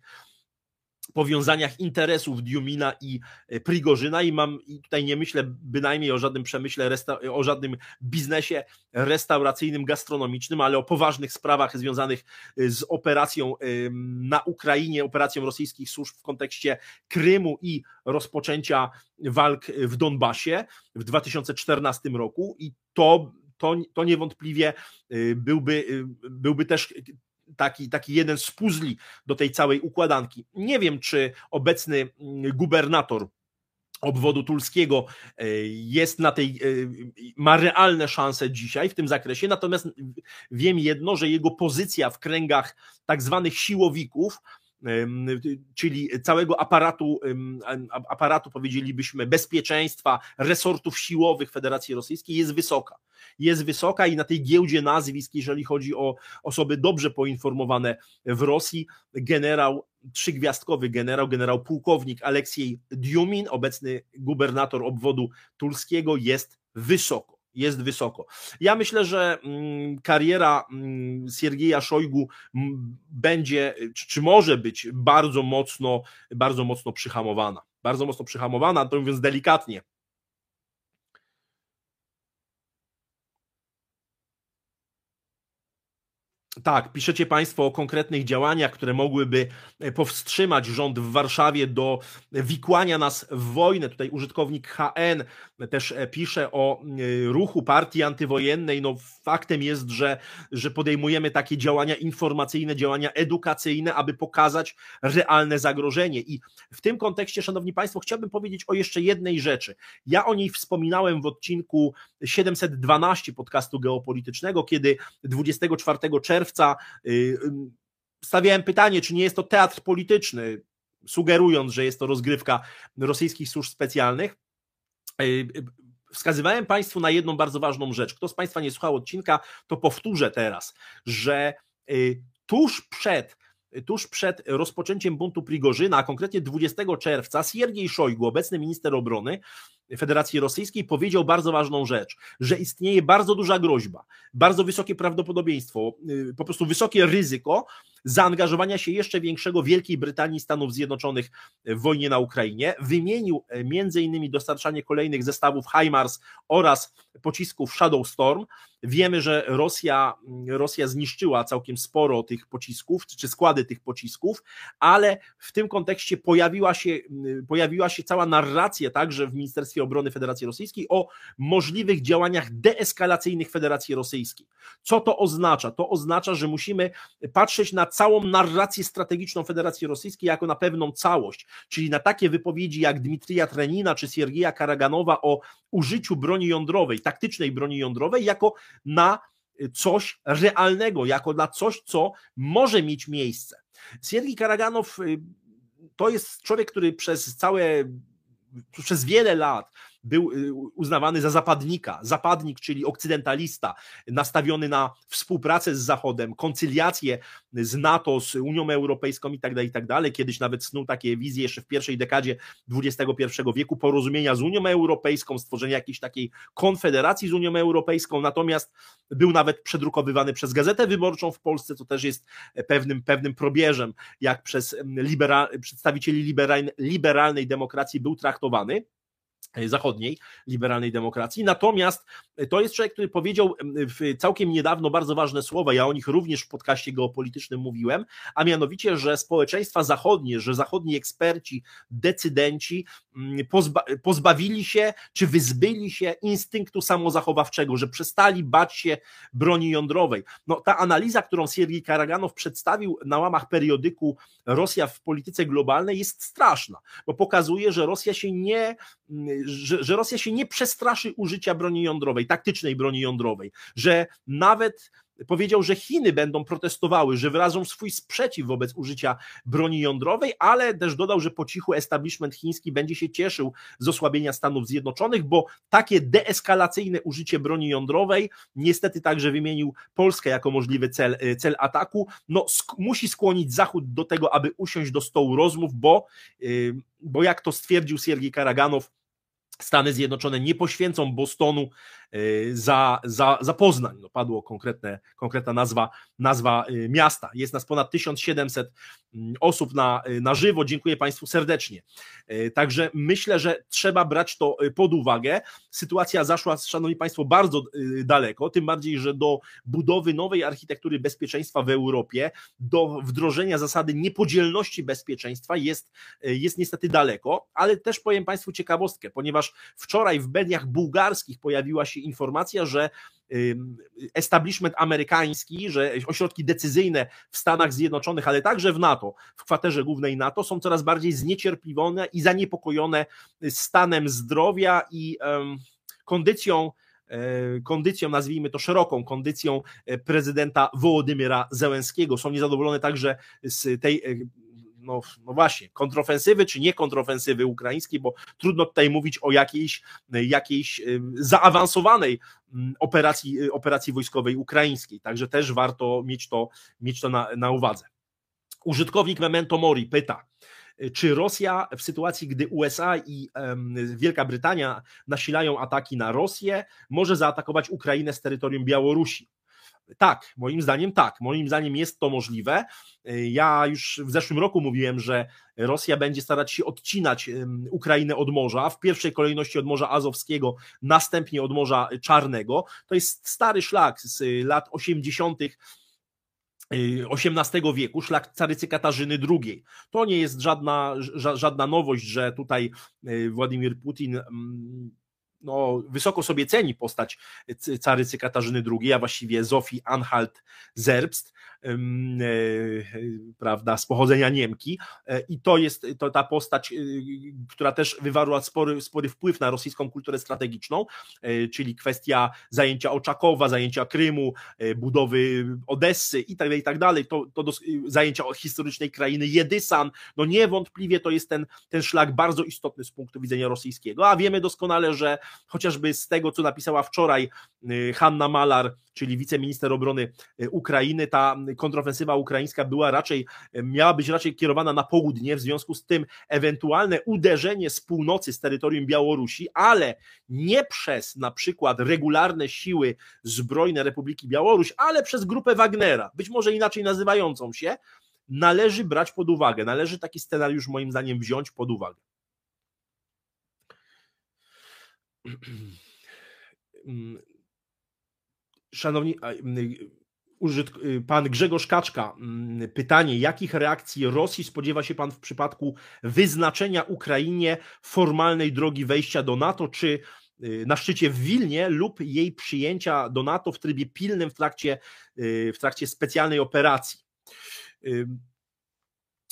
powiązaniach interesów Diumina i e, Prigorzyna i mam i tutaj nie myślę bynajmniej o żadnym przemyśle, o żadnym biznesie restauracyjnym, gastronomicznym, ale o poważnych sprawach związanych e, z operacją na Ukrainie, operacją rosyjskich służb w kontekście Krymu i rozpoczęcia walk w Donbasie w 2014 roku. I to to, to niewątpliwie e, byłby, byłby też taki, taki jeden z puzli do tej całej układanki. Nie wiem, czy obecny mm, gubernator obwodu tulskiego e, jest na tej, e, ma realne szanse dzisiaj w tym zakresie, natomiast wiem jedno, że jego pozycja w kręgach tak zwanych siłowików czyli całego aparatu, aparatu, powiedzielibyśmy, bezpieczeństwa, resortów siłowych Federacji Rosyjskiej jest wysoka. Jest wysoka i na tej giełdzie nazwisk, jeżeli chodzi o osoby dobrze poinformowane w Rosji, generał, trzygwiazdkowy generał, generał pułkownik Aleksiej Diumin, obecny gubernator obwodu tulskiego, jest wysoko jest wysoko. Ja myślę, że mm, kariera mm, Siergieja Szojgu będzie, czy może być bardzo mocno, bardzo mocno przyhamowana. Bardzo mocno przyhamowana, to mówiąc delikatnie. Tak, piszecie Państwo o konkretnych działaniach, które mogłyby e, powstrzymać rząd w Warszawie do wikłania nas w wojnę. Tutaj użytkownik HN też e, pisze o e, ruchu partii antywojennej. No, faktem jest, że, że podejmujemy takie działania informacyjne, działania edukacyjne, aby pokazać realne zagrożenie. I w tym kontekście, Szanowni Państwo, chciałbym powiedzieć o jeszcze jednej rzeczy. Ja o niej wspominałem w odcinku 712 podcastu geopolitycznego, kiedy 24 czerwca czerwca y, stawiałem pytanie, czy nie jest to teatr polityczny, sugerując, że jest to rozgrywka rosyjskich służb specjalnych. Y, y, wskazywałem Państwu na jedną bardzo ważną rzecz. Kto z Państwa nie słuchał odcinka, to powtórzę teraz, że tuż przed tuż przed rozpoczęciem buntu Prigorzyna, a konkretnie 20 czerwca, Siergiej Szojgu, obecny minister obrony Federacji Rosyjskiej, powiedział bardzo ważną rzecz, że istnieje bardzo duża groźba, bardzo wysokie prawdopodobieństwo, po prostu wysokie ryzyko, zaangażowania się jeszcze większego Wielkiej Brytanii i Stanów Zjednoczonych w wojnie na Ukrainie. Wymienił e, innymi dostarczanie kolejnych zestawów HIMARS oraz pocisków Shadow Storm. Wiemy, że Rosja, mm, Rosja zniszczyła całkiem sporo tych pocisków, czy składy tych pocisków, ale w tym kontekście pojawiła się, mm, pojawiła się cała narracja także w Ministerstwie Obrony Federacji Rosyjskiej o możliwych działaniach deeskalacyjnych Federacji Rosyjskiej. Co to oznacza? To oznacza, że musimy patrzeć na całą narrację strategiczną Federacji Rosyjskiej jako na pewną całość, czyli na takie wypowiedzi jak Dmitrija Trenina czy Siergieja Karaganowa o użyciu broni jądrowej, taktycznej broni jądrowej, jako na coś realnego, jako na coś, co może mieć miejsce. Siergiej Karaganow y, to jest człowiek, który przez całe, przez wiele lat był y, uznawany za zapadnika. Zapadnik, czyli okcydentalista, nastawiony na współpracę z Zachodem, koncyliację z NATO, z Unią Europejską i tak dalej, i tak. Kiedyś nawet snuł takie wizje jeszcze w pierwszej dekadzie XXI wieku porozumienia z Unią Europejską, stworzenia jakiejś takiej konfederacji z Unią Europejską, natomiast był nawet przedrukowywany przez Gazetę Wyborczą w Polsce, co też jest pewnym, pewnym probierzem, jak przez libera, przedstawicieli liberalnej demokracji był traktowany. Zachodniej, liberalnej demokracji. Natomiast to jest człowiek, który powiedział całkiem niedawno bardzo ważne słowa, ja o nich również w podcaście geopolitycznym mówiłem, a mianowicie, że społeczeństwa zachodnie, że zachodni eksperci, decydenci pozba pozbawili się, czy wyzbyli się instynktu samozachowawczego, że przestali bać się broni jądrowej. No, ta analiza, którą Siergiej Karaganow przedstawił na łamach periodyku Rosja w polityce globalnej jest straszna, bo pokazuje, że Rosja się nie że, że Rosja się nie przestraszy użycia broni jądrowej, taktycznej broni jądrowej, że nawet powiedział, że Chiny będą protestowały, że wyrażą swój sprzeciw wobec użycia broni jądrowej, ale też dodał, że po cichu establishment chiński będzie się cieszył z osłabienia Stanów Zjednoczonych, bo takie deeskalacyjne użycie broni jądrowej, niestety także wymienił Polskę jako możliwy cel, cel ataku, no sk musi skłonić Zachód do tego, aby usiąść do stołu rozmów, bo, yy, bo jak to stwierdził Siergiej Karaganow, Stany Zjednoczone nie poświęcą Bostonu y, za, za, za Poznań. No, padło konkretne, konkretna nazwa, nazwa y, miasta. Jest nas ponad 1700 mm, osób na, y, na żywo. Dziękuję Państwu serdecznie. Także myślę, że trzeba brać to pod uwagę. Sytuacja zaszła, Szanowni Państwo, bardzo daleko, tym bardziej, że do budowy nowej architektury bezpieczeństwa w Europie, do wdrożenia zasady niepodzielności bezpieczeństwa jest, jest niestety daleko, ale też powiem Państwu ciekawostkę, ponieważ ponieważ wczoraj w mediach bułgarskich pojawiła się informacja, że establishment amerykański, że ośrodki decyzyjne w Stanach Zjednoczonych, ale także w NATO, w kwaterze głównej NATO, są coraz bardziej zniecierpliwione i zaniepokojone stanem zdrowia i kondycją e, kondycją, nazwijmy to szeroką kondycją e, prezydenta Wołodymyra Zełenskiego. Są niezadowolone także z tej e, no, no właśnie, kontrofensywy czy nie kontrofensywy ukraińskiej, bo trudno tutaj mówić o jakiejś, jakiejś zaawansowanej mm, operacji, y, operacji wojskowej ukraińskiej. Także też warto mieć to, mieć to na, na uwadze. Użytkownik Memento Mori pyta, czy Rosja w sytuacji, gdy USA i Wielka Brytania nasilają ataki na Rosję, może zaatakować Ukrainę z terytorium Białorusi? Tak, moim zdaniem tak. Moim zdaniem jest to możliwe. Ja już w zeszłym roku mówiłem, że Rosja będzie starać się odcinać Ukrainę od morza, w pierwszej kolejności od Morza Azowskiego, następnie od Morza Czarnego. To jest stary szlak z lat 80. XVIII wieku, szlak carycy Katarzyny II. To nie jest żadna, żadna nowość, że tutaj e, Władimir Putin mm, no, wysoko sobie ceni postać carycy Katarzyny II, a właściwie Zofii Anhalt Zerbst, E, prawda, z pochodzenia Niemki. E, i to jest to ta postać, e, która też wywarła spory, spory wpływ na rosyjską kulturę strategiczną, czyli kwestia zajęcia Oczakowa, zajęcia Krymu, budowy Odessy i tak dalej, i tak dalej, to, to do, zajęcia historycznej krainy Jedysan, no niewątpliwie to jest ten, ten szlak bardzo istotny z punktu widzenia rosyjskiego, a wiemy doskonale, że chociażby z tego, co napisała wczoraj Hanna Malar, czyli wiceminister obrony Ukrainy, ta kontrofensywa ukraińska była raczej, miała być raczej kierowana na południe, w związku z tym ewentualne uderzenie z północy, z terytorium Białorusi, ale nie przez na przykład regularne siły zbrojne Republiki Białoruś, ale przez grupę Wagnera, być może inaczej nazywającą się, należy brać pod uwagę, należy taki scenariusz moim zdaniem wziąć pod uwagę. Szanowni, Y, pan Grzegorz Kaczka, mm, pytanie, jakich reakcji Rosji spodziewa się pan w przypadku wyznaczenia Ukrainie formalnej drogi wejścia do NATO, czy y, na szczycie w Wilnie lub jej przyjęcia do NATO w trybie pilnym w trakcie, y, w trakcie specjalnej operacji?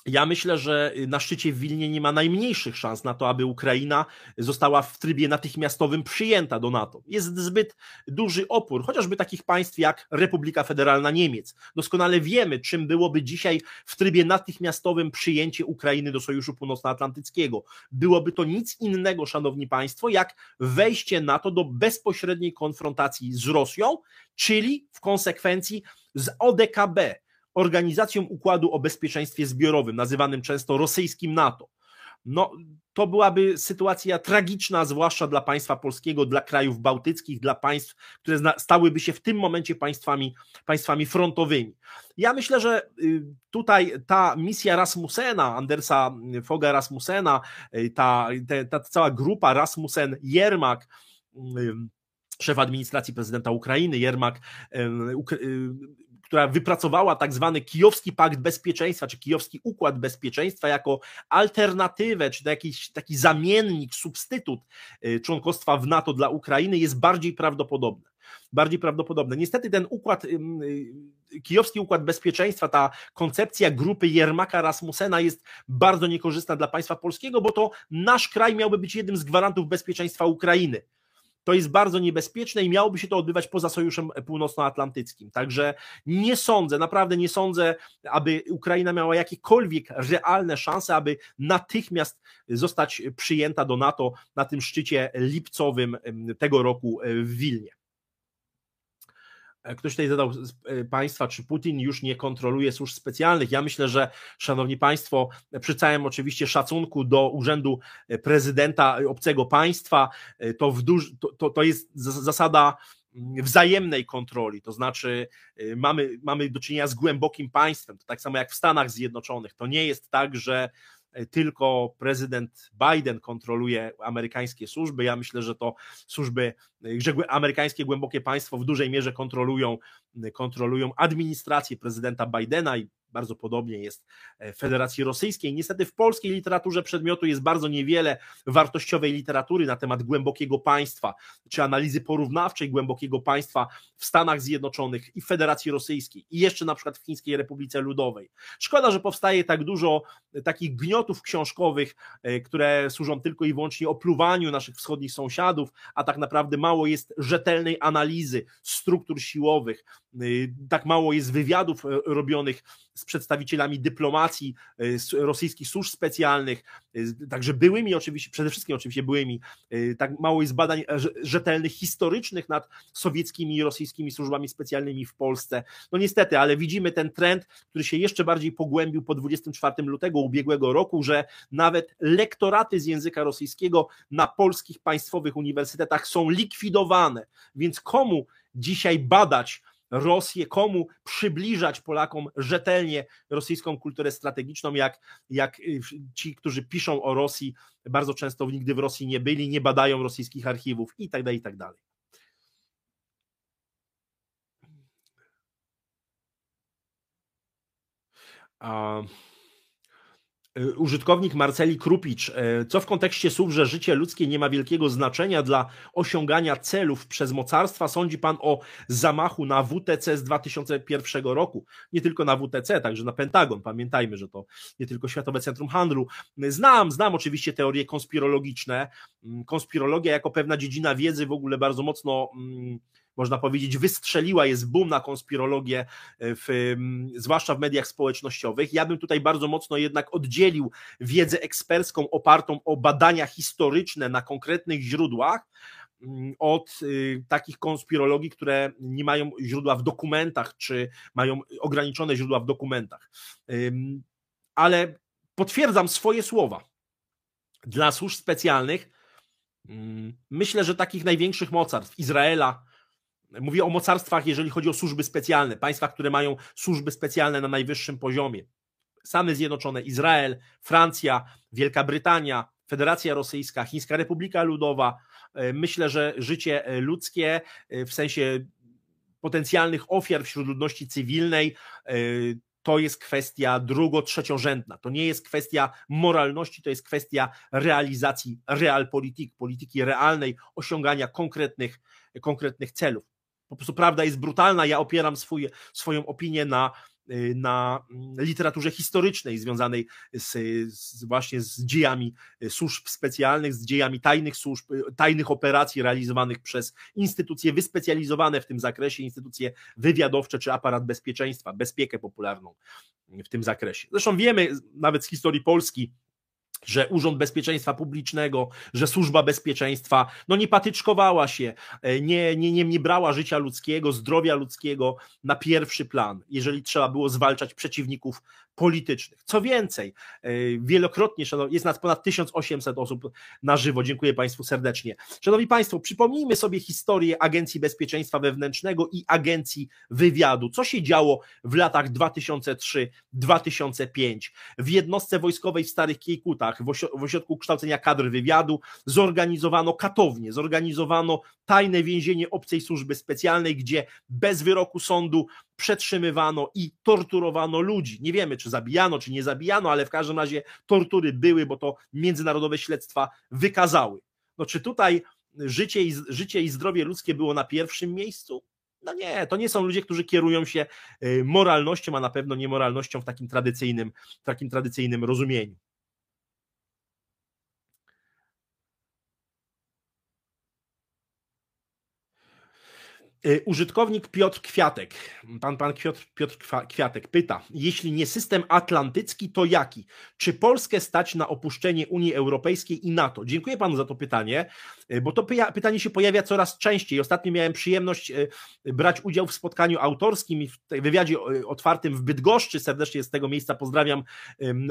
Ja myślę, że na szczycie w Wilnie nie ma najmniejszych szans na to, aby Ukraina została w trybie natychmiastowym przyjęta do NATO. Jest zbyt duży opór, chociażby takich państw jak Republika Federalna Niemiec. Doskonale wiemy, czym byłoby dzisiaj w trybie natychmiastowym przyjęcie Ukrainy do Sojuszu Północnoatlantyckiego. Byłoby to nic innego, szanowni państwo, jak wejście NATO do bezpośredniej konfrontacji z Rosją, czyli w konsekwencji z ODKB, organizacją Układu o Bezpieczeństwie Zbiorowym, nazywanym często rosyjskim NATO. No, to byłaby sytuacja tragiczna, zwłaszcza dla państwa polskiego, dla krajów bałtyckich, dla państw, które stałyby się w tym momencie państwami, państwami frontowymi. Ja myślę, że y, tutaj ta misja Rasmusena, Andersa Foga Rasmusena, y, ta, ta, ta cała grupa Rasmussen, Jermak, y, szef administracji prezydenta Ukrainy, Jermak, która wypracowała tak zwany Kijowski Pakt Bezpieczeństwa, czy Kijowski Układ Bezpieczeństwa jako alternatywę, czy jakiś taki zamiennik, substytut y, członkostwa w NATO dla Ukrainy jest bardziej prawdopodobne. Bardziej prawdopodobne. Niestety ten układ, y, Kijowski Układ Bezpieczeństwa, ta koncepcja grupy Jermaka Rasmusena jest bardzo niekorzystna dla państwa polskiego, bo to nasz kraj miałby być jednym z gwarantów bezpieczeństwa Ukrainy to jest bardzo niebezpieczne i miałoby się to odbywać poza Sojuszem Północnoatlantyckim. Także nie sądzę, naprawdę nie sądzę, aby Ukraina miała jakiekolwiek realne szanse, aby natychmiast zostać przyjęta do NATO na tym szczycie lipcowym tego roku w Wilnie. Ktoś tutaj zadał e, Państwa, czy Putin już nie kontroluje służb specjalnych. Ja myślę, że, Szanowni Państwo, przy całym oczywiście szacunku do urzędu prezydenta obcego państwa, e, to, w duż, to, to, to jest zasada mm, wzajemnej kontroli, to znaczy e, mamy, mamy do czynienia z głębokim państwem, to tak samo jak w Stanach Zjednoczonych. To nie jest tak, że tylko prezydent Biden kontroluje amerykańskie służby. Ja myślę, że to służby, że amerykańskie głębokie państwo w dużej mierze kontrolują, kontrolują administrację prezydenta Bidena i bardzo podobnie jest w Federacji Rosyjskiej. Niestety w polskiej literaturze przedmiotu jest bardzo niewiele wartościowej literatury na temat głębokiego państwa, czy analizy porównawczej głębokiego państwa w Stanach Zjednoczonych i w Federacji Rosyjskiej i jeszcze na przykład w Chińskiej Republice Ludowej. Szkoda, że powstaje tak dużo takich gniotów książkowych, e, które służą tylko i wyłącznie opluwaniu naszych wschodnich sąsiadów, a tak naprawdę mało jest rzetelnej analizy struktur siłowych, e, tak mało jest wywiadów e, robionych z przedstawicielami dyplomacji rosyjskich służb specjalnych, także byłymi oczywiście, przede wszystkim oczywiście byłymi, tak mało jest badań rzetelnych, historycznych nad sowieckimi i rosyjskimi służbami specjalnymi w Polsce. No niestety, ale widzimy ten trend, który się jeszcze bardziej pogłębił po 24 lutego ubiegłego roku, że nawet lektoraty z języka rosyjskiego na polskich państwowych uniwersytetach są likwidowane. Więc komu dzisiaj badać Rosję, komu przybliżać Polakom rzetelnie rosyjską kulturę strategiczną, jak, jak y, ci, którzy piszą o Rosji, bardzo często nigdy w Rosji nie byli, nie badają rosyjskich archiwów i tak dalej, i tak dalej. Uh... Y, użytkownik Marceli Krupicz, y, co w kontekście słów, że życie ludzkie nie ma wielkiego znaczenia dla osiągania celów przez mocarstwa, sądzi pan o zamachu na WTC z 2001 roku? Nie tylko na WTC, także na Pentagon. Pamiętajmy, że to nie tylko Światowe Centrum Handlu. Znam, znam oczywiście teorie konspirologiczne. Mm, konspirologia jako pewna dziedzina wiedzy w ogóle bardzo mocno mm, można powiedzieć, wystrzeliła, jest boom na konspirologię, e, w, zwłaszcza w mediach społecznościowych. Ja bym tutaj bardzo mocno jednak oddzielił wiedzę ekspercką opartą o badania historyczne na konkretnych źródłach, od y, takich konspirologii, które nie mają źródła w dokumentach, czy mają ograniczone źródła w dokumentach. Ale potwierdzam swoje słowa. Dla służb specjalnych myślę, że takich największych mocarstw Izraela, Mówię o mocarstwach, jeżeli chodzi o służby specjalne, państwa, które mają służby specjalne na najwyższym poziomie. Stany Zjednoczone, Izrael, Francja, Wielka Brytania, Federacja Rosyjska, Chińska Republika Ludowa. E, myślę, że życie e, ludzkie e, w sensie potencjalnych ofiar wśród ludności cywilnej to jest kwestia drugo-trzeciorzędna. To nie jest kwestia moralności, to jest kwestia realizacji realpolitik, polityki realnej, osiągania konkretnych, konkretnych celów po prostu prawda jest brutalna. Ja opieram swój, swoją opinię na, y, na literaturze historycznej związanej z, z, właśnie z dziejami służb specjalnych, z dziejami tajnych służb, tajnych operacji realizowanych przez instytucje wyspecjalizowane w tym zakresie, instytucje wywiadowcze czy aparat bezpieczeństwa, bezpiekę popularną w tym zakresie. Zresztą wiemy nawet z historii Polski, że Urząd Bezpieczeństwa Publicznego, że Służba Bezpieczeństwa no nie patyczkowała się, e, nie, nie, nie, nie brała życia ludzkiego, zdrowia ludzkiego na pierwszy plan, jeżeli trzeba było zwalczać przeciwników politycznych. Co więcej, e, wielokrotnie, jest nas ponad 1800 osób na żywo, dziękuję Państwu serdecznie. Szanowni Państwo, przypomnijmy sobie historię Agencji Bezpieczeństwa Wewnętrznego i Agencji Wywiadu. Co się działo w latach 2003-2005 w jednostce wojskowej w Starych Kiejkutach, w ośrodku kształcenia kadr wywiadu, zorganizowano katownie, zorganizowano tajne więzienie obcej służby specjalnej, gdzie bez wyroku sądu przetrzymywano i torturowano ludzi. Nie wiemy, czy zabijano, czy nie zabijano, ale w każdym razie tortury były, bo to międzynarodowe śledztwa wykazały. No czy tutaj życie i, życie i zdrowie ludzkie było na pierwszym miejscu? No nie, to nie są ludzie, którzy kierują się y, moralnością, a na pewno niemoralnością w takim tradycyjnym, w takim tradycyjnym rozumieniu. Użytkownik Piotr Kwiatek, pan, pan Piotr, Piotr Kwiatek pyta, jeśli nie system atlantycki, to jaki? Czy Polskę stać na opuszczenie Unii Europejskiej i NATO? Dziękuję panu za to pytanie, y, bo to pytanie się pojawia coraz częściej. Ostatnio miałem przyjemność y, brać udział w spotkaniu autorskim i w wywiadzie otwartym w Bydgoszczy. Serdecznie z tego miejsca pozdrawiam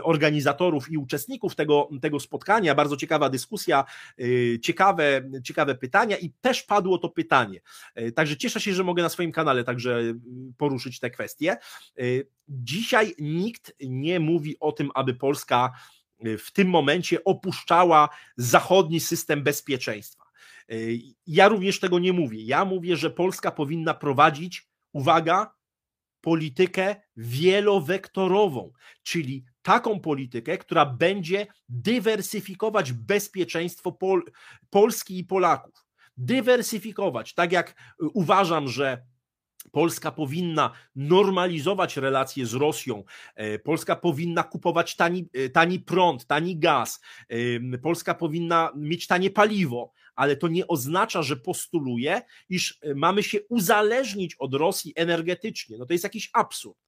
organizatorów i uczestników tego, tego spotkania. Bardzo ciekawa dyskusja, ciekawe, ciekawe pytania i też padło to pytanie. Także cieszę się, że mogę na swoim kanale także y, poruszyć te kwestie. Y, dzisiaj nikt nie mówi o tym, aby Polska y, w tym momencie opuszczała zachodni system bezpieczeństwa. Ja również tego nie mówię. Ja mówię, że Polska powinna prowadzić, uwaga, politykę wielowektorową, czyli taką politykę, która będzie dywersyfikować bezpieczeństwo Pol Polski i Polaków dywersyfikować. Tak jak y, uważam, że Polska powinna normalizować relacje z Rosją, e, Polska powinna kupować tani, e, tani prąd, tani gaz, Polska powinna mieć tanie paliwo, ale to nie oznacza, że postuluje, iż e, mamy się uzależnić od Rosji energetycznie. No to jest jakiś absurd.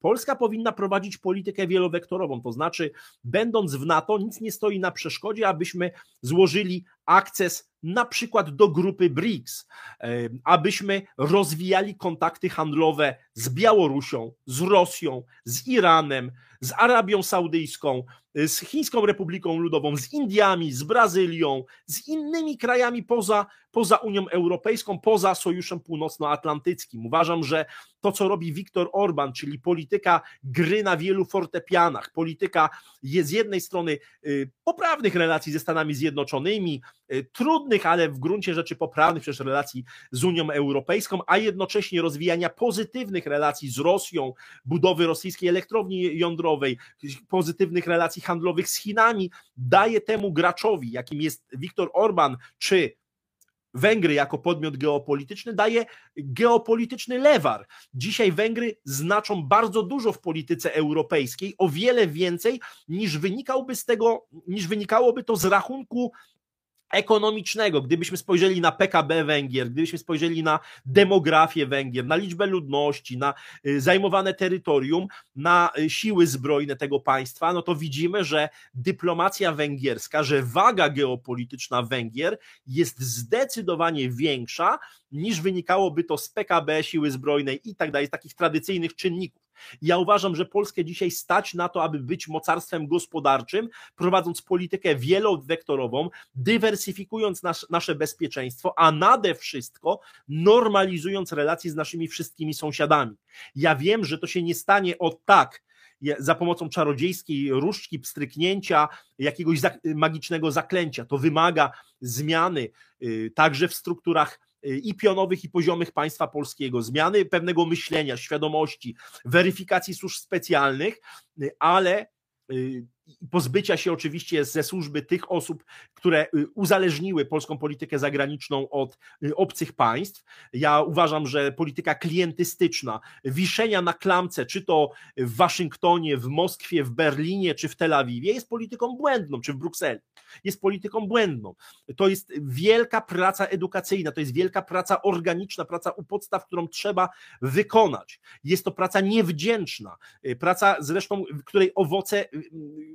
Polska powinna prowadzić politykę wielowektorową, to znaczy, będąc w NATO, nic nie stoi na przeszkodzie, abyśmy złożyli akces na przykład do grupy BRICS, abyśmy rozwijali kontakty handlowe z Białorusią, z Rosją, z Iranem, z Arabią Saudyjską, z Chińską Republiką Ludową, z Indiami, z Brazylią, z innymi krajami poza, poza Unią Europejską, poza Sojuszem Północnoatlantyckim. Uważam, że to, co robi Viktor Orban, czyli polityka gry na wielu fortepianach, polityka jest z jednej strony y, poprawnych relacji ze Stanami Zjednoczonymi, trudnych, ale w gruncie rzeczy poprawnych przecież relacji z Unią Europejską, a jednocześnie rozwijania pozytywnych relacji z Rosją, budowy rosyjskiej elektrowni jądrowej, pozytywnych relacji handlowych z Chinami, daje temu graczowi, jakim jest Viktor Orban, czy Węgry jako podmiot geopolityczny daje geopolityczny lewar. Dzisiaj Węgry znaczą bardzo dużo w polityce europejskiej, o wiele więcej niż wynikałby z tego, niż wynikałoby to z rachunku ekonomicznego, gdybyśmy spojrzeli na PKB Węgier, gdybyśmy spojrzeli na demografię Węgier, na liczbę ludności, na y, zajmowane terytorium, na y, siły zbrojne tego państwa, no to widzimy, że dyplomacja węgierska, że waga geopolityczna Węgier jest zdecydowanie większa niż wynikałoby to z PKB, siły zbrojnej i tak dalej, z takich tradycyjnych czynników. Ja uważam, że Polskę dzisiaj stać na to, aby być mocarstwem gospodarczym, prowadząc politykę wielowektorową, dywersyfikując nas, nasze bezpieczeństwo, a nade wszystko normalizując relacje z naszymi wszystkimi sąsiadami. Ja wiem, że to się nie stanie od tak, za pomocą czarodziejskiej różdżki, pstryknięcia, jakiegoś magicznego zaklęcia. To wymaga zmiany y, także w strukturach i pionowych, i poziomych państwa polskiego, zmiany pewnego myślenia, świadomości, weryfikacji służb specjalnych, ale y, pozbycia się oczywiście ze służby tych osób, które y, uzależniły polską politykę zagraniczną od y, obcych państw. Ja uważam, że polityka klientystyczna, wiszenia na klamce, czy to w Waszyngtonie, w Moskwie, w Berlinie, czy w Tel Awiwie, jest polityką błędną, czy w Brukseli. Jest polityką błędną. To jest wielka praca edukacyjna, to jest wielka praca organiczna, praca u podstaw, którą trzeba wykonać. Jest to praca niewdzięczna, y, praca zresztą, której owoce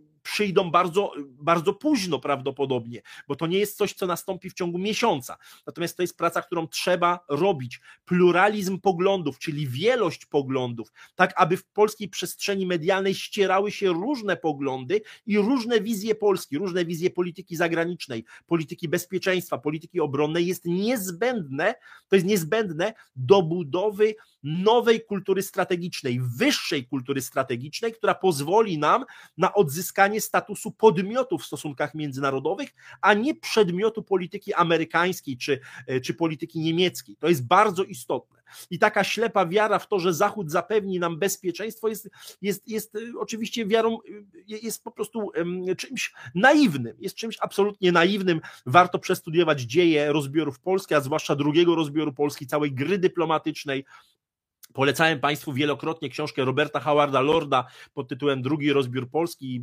you przyjdą bardzo, bardzo późno prawdopodobnie, bo to nie jest coś, co nastąpi w ciągu miesiąca. Natomiast to jest praca, którą trzeba robić. Pluralizm poglądów, czyli wielość poglądów, tak aby w polskiej przestrzeni medialnej ścierały się różne poglądy i różne wizje Polski, różne wizje polityki zagranicznej, polityki bezpieczeństwa, polityki obronnej jest niezbędne, to jest niezbędne do budowy nowej kultury strategicznej, wyższej kultury strategicznej, która pozwoli nam na odzyskanie statusu podmiotu w stosunkach międzynarodowych, a nie przedmiotu polityki amerykańskiej czy, e, czy polityki niemieckiej. To jest bardzo istotne. I taka ślepa wiara w to, że Zachód zapewni nam bezpieczeństwo, jest, jest, jest e, oczywiście wiarą, e, jest po prostu czymś naiwnym, jest czymś absolutnie naiwnym. Warto przestudiować dzieje rozbiorów Polski, a zwłaszcza drugiego rozbioru Polski, całej gry dyplomatycznej, Polecałem Państwu wielokrotnie książkę Roberta Howarda Lorda pod tytułem Drugi rozbiór Polski.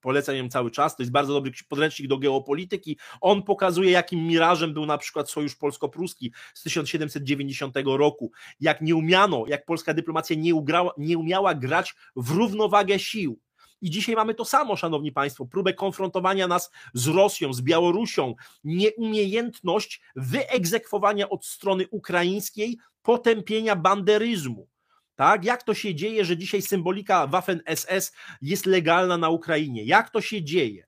Polecam ją cały czas. To jest bardzo dobry podręcznik do geopolityki. On pokazuje, jakim mirażem był na przykład Sojusz Polsko-Pruski z 1790 roku. Jak nie umiano, jak polska dyplomacja nie, ugrała, nie umiała grać w równowagę sił. I dzisiaj mamy to samo, szanowni państwo, próbę konfrontowania nas z Rosją, z Białorusią, nieumiejętność wyegzekwowania od strony ukraińskiej potępienia banderyzmu. Tak? Jak to się dzieje, że dzisiaj symbolika Waffen SS jest legalna na Ukrainie? Jak to się dzieje?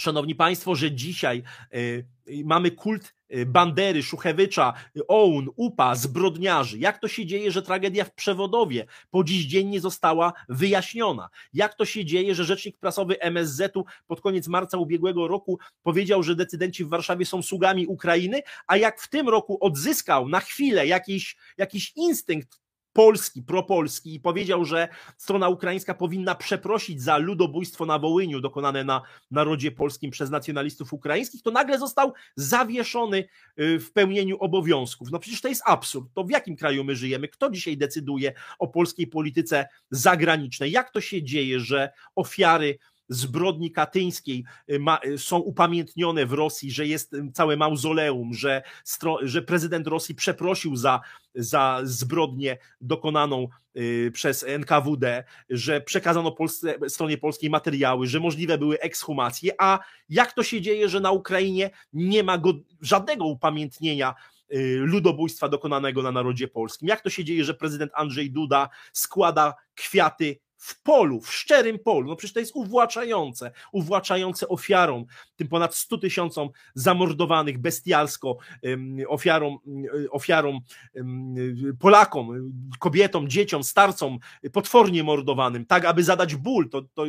Szanowni Państwo, że dzisiaj y, mamy kult y, Bandery, Szuchewycza, OUN, UPA, zbrodniarzy. Jak to się dzieje, że tragedia w Przewodowie po dziś dzień nie została wyjaśniona? Jak to się dzieje, że rzecznik prasowy MSZ-u pod koniec marca ubiegłego roku powiedział, że decydenci w Warszawie są sługami Ukrainy, a jak w tym roku odzyskał na chwilę jakiś, jakiś instynkt polski, propolski i powiedział, że strona ukraińska powinna przeprosić za ludobójstwo na Wołyniu dokonane na narodzie polskim przez nacjonalistów ukraińskich, to nagle został zawieszony y, w pełnieniu obowiązków. No przecież to jest absurd. To w jakim kraju my żyjemy? Kto dzisiaj decyduje o polskiej polityce zagranicznej? Jak to się dzieje, że ofiary zbrodni katyńskiej y, ma, y, są upamiętnione w Rosji, że jest y, całe mauzoleum, że, że prezydent Rosji przeprosił za, za zbrodnię dokonaną przez NKWD, że przekazano Polsce, stronie polskiej materiały, że możliwe były ekshumacje, a jak to się dzieje, że na Ukrainie nie ma go, żadnego upamiętnienia ludobójstwa dokonanego na narodzie polskim? Jak to się dzieje, że prezydent Andrzej Duda składa kwiaty w polu, w szczerym polu. No przecież to jest uwłaczające, uwłaczające ofiarom, tym ponad 100 tysiącom zamordowanych bestialsko, ofiarom, ofiarom Polakom, kobietom, dzieciom, starcom, potwornie mordowanym, tak aby zadać ból. To, to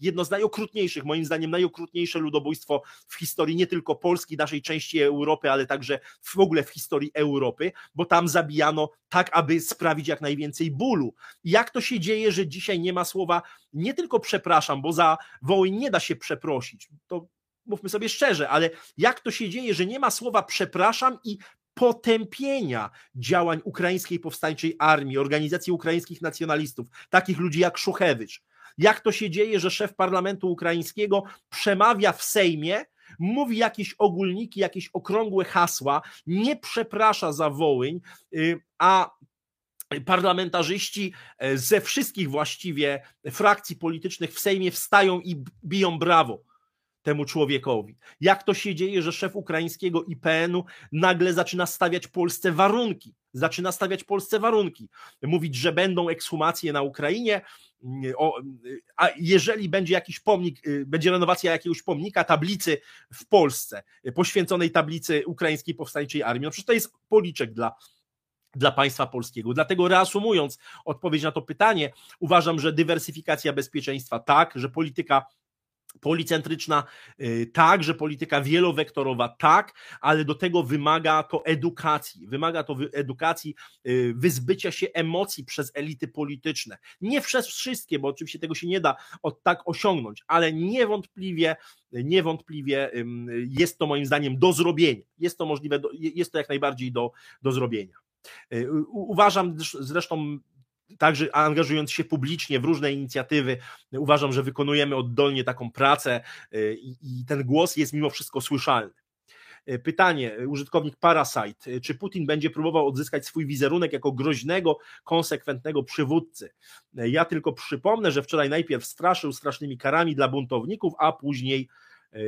jedno z najokrutniejszych, moim zdaniem najokrutniejsze ludobójstwo w historii nie tylko Polski, naszej części Europy, ale także w ogóle w historii Europy, bo tam zabijano tak, aby sprawić jak najwięcej bólu. jak to się dzieje, że dzisiaj nie ma słowa nie tylko przepraszam, bo za Wołyń nie da się przeprosić, to mówmy sobie szczerze, ale jak to się dzieje, że nie ma słowa przepraszam i potępienia działań ukraińskiej powstańczej armii, organizacji ukraińskich nacjonalistów, takich ludzi jak Szuchewicz. Jak to się dzieje, że szef parlamentu ukraińskiego przemawia w Sejmie, mówi jakieś ogólniki, jakieś okrągłe hasła, nie przeprasza za Wołyń, y, a parlamentarzyści e, ze wszystkich właściwie frakcji politycznych w Sejmie wstają i biją brawo temu człowiekowi. Jak to się dzieje, że szef ukraińskiego IPN-u nagle zaczyna stawiać Polsce warunki? Zaczyna stawiać Polsce warunki. Mówić, że będą ekshumacje na Ukrainie, a jeżeli będzie jakiś pomnik, y, będzie renowacja jakiegoś pomnika, tablicy w Polsce, poświęconej tablicy ukraińskiej powstańczej armii, no przecież to jest policzek dla dla państwa polskiego. Dlatego reasumując odpowiedź na to pytanie, uważam, że dywersyfikacja bezpieczeństwa tak, że polityka policentryczna y, tak, że polityka wielowektorowa tak, ale do tego wymaga to edukacji, wymaga to edukacji, y, wyzbycia się emocji przez elity polityczne. Nie przez wszystkie, bo oczywiście tego się nie da od tak osiągnąć, ale niewątpliwie niewątpliwie jest to moim zdaniem do zrobienia. Jest to możliwe, jest to jak najbardziej do, do zrobienia. Y, uważam zresztą także angażując się publicznie w różne inicjatywy, uważam, że wykonujemy oddolnie taką pracę y, i, ten głos jest mimo wszystko słyszalny. pytanie, użytkownik Parasite, czy Putin będzie próbował odzyskać swój wizerunek jako groźnego, konsekwentnego przywódcy? Ja tylko przypomnę, że wczoraj najpierw straszył strasznymi karami dla buntowników, a później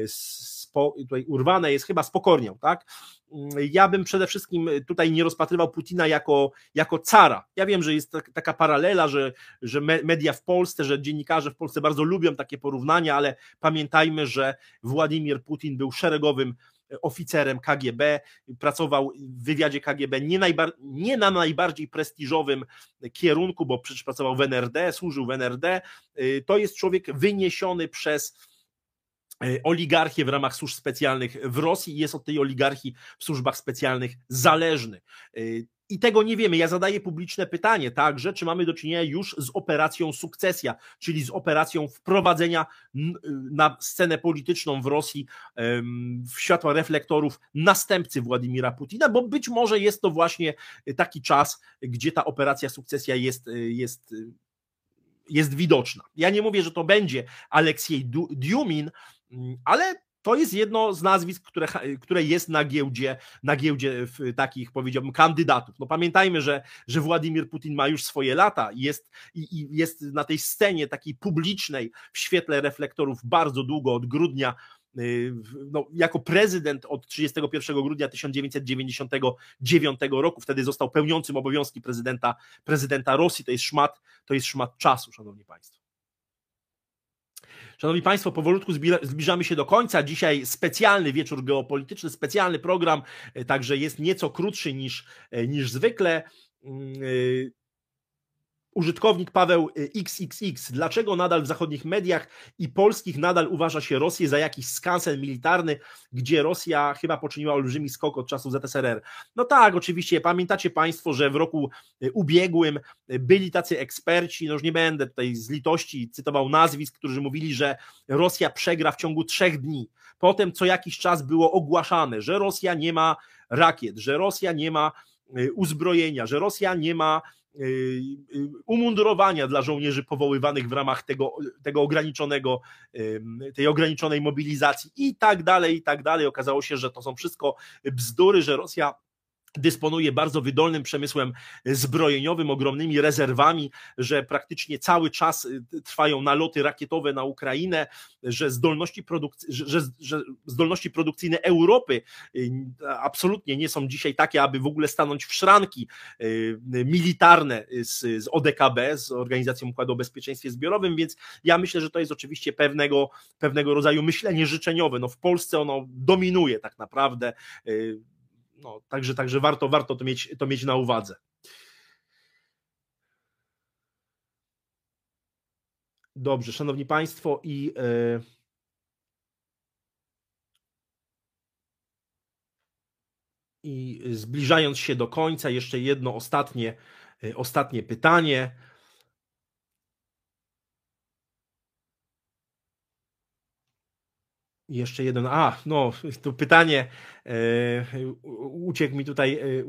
spo, tutaj urwane jest chyba spokornią, tak? Ja bym przede wszystkim tutaj nie rozpatrywał Putina jako, jako cara. Ja wiem, że jest taka paralela, że, że media w Polsce, że dziennikarze w Polsce bardzo lubią takie porównania, ale pamiętajmy, że Władimir Putin był szeregowym oficerem KGB, pracował w wywiadzie KGB nie, nie na najbardziej prestiżowym kierunku, bo przecież pracował w NRD, służył w NRD. To jest człowiek wyniesiony przez E, oligarchię w ramach służb specjalnych w Rosji i jest od tej oligarchii w służbach specjalnych zależny. E, I tego nie wiemy. Ja zadaję publiczne pytanie także, czy mamy do czynienia już z operacją sukcesja, czyli z operacją wprowadzenia na scenę polityczną w Rosji w światła reflektorów następcy Władimira Putina, bo być może jest to właśnie taki czas, gdzie ta operacja sukcesja jest, jest jest widoczna. Ja nie mówię, że to będzie Aleksiej Diumin, ale to jest jedno z nazwisk, które, które jest na giełdzie, na giełdzie takich, powiedziałbym, kandydatów. No pamiętajmy, że, że Władimir Putin ma już swoje lata jest, i, i jest na tej scenie takiej publicznej w świetle reflektorów bardzo długo, od grudnia y, no, jako prezydent od 31 grudnia 1999 roku, wtedy został pełniącym obowiązki prezydenta, prezydenta Rosji, to jest szmat, to jest szmat czasu, szanowni państwo. Szanowni Państwo, powolutku zbliżamy się do końca. Dzisiaj specjalny wieczór geopolityczny, specjalny program, e, także jest nieco krótszy niż, e, niż zwykle. Użytkownik Paweł XXX, y, dlaczego nadal w zachodnich mediach i polskich nadal uważa się Rosję za jakiś skansen militarny, gdzie Rosja chyba poczyniła olbrzymi skok od czasów ZSRR? No tak, oczywiście, pamiętacie Państwo, że w roku y, ubiegłym y, byli tacy eksperci, no już nie będę tutaj z litości cytował nazwisk, którzy mówili, że Rosja przegra w ciągu trzech dni. Potem co jakiś czas było ogłaszane, że Rosja nie ma rakiet, że Rosja nie ma uzbrojenia, że Rosja nie ma umundurowania dla żołnierzy powoływanych w ramach tego, tego ograniczonego, tej ograniczonej mobilizacji i tak dalej, i tak dalej. Okazało się, że to są wszystko bzdury, że Rosja dysponuje bardzo wydolnym przemysłem zbrojeniowym, ogromnymi rezerwami, że praktycznie cały czas y, trwają naloty rakietowe na Ukrainę, że zdolności, produkc- że, że zdolności produkcyjne Europy y, absolutnie nie są dzisiaj takie, aby w ogóle stanąć w szranki y, militarne z, z ODKB, z Organizacją Układu o Bezpieczeństwie Zbiorowym, więc ja myślę, że to jest oczywiście pewnego, pewnego rodzaju myślenie życzeniowe. No w Polsce ono dominuje tak naprawdę no, także, także warto, warto to mieć, to mieć na uwadze. Dobrze, szanowni państwo i yy... I zbliżając się do końca, jeszcze jedno ostatnie, e, ostatnie pytanie. Jeszcze jeden, a no, to pytanie, uciekł mi tutaj, e,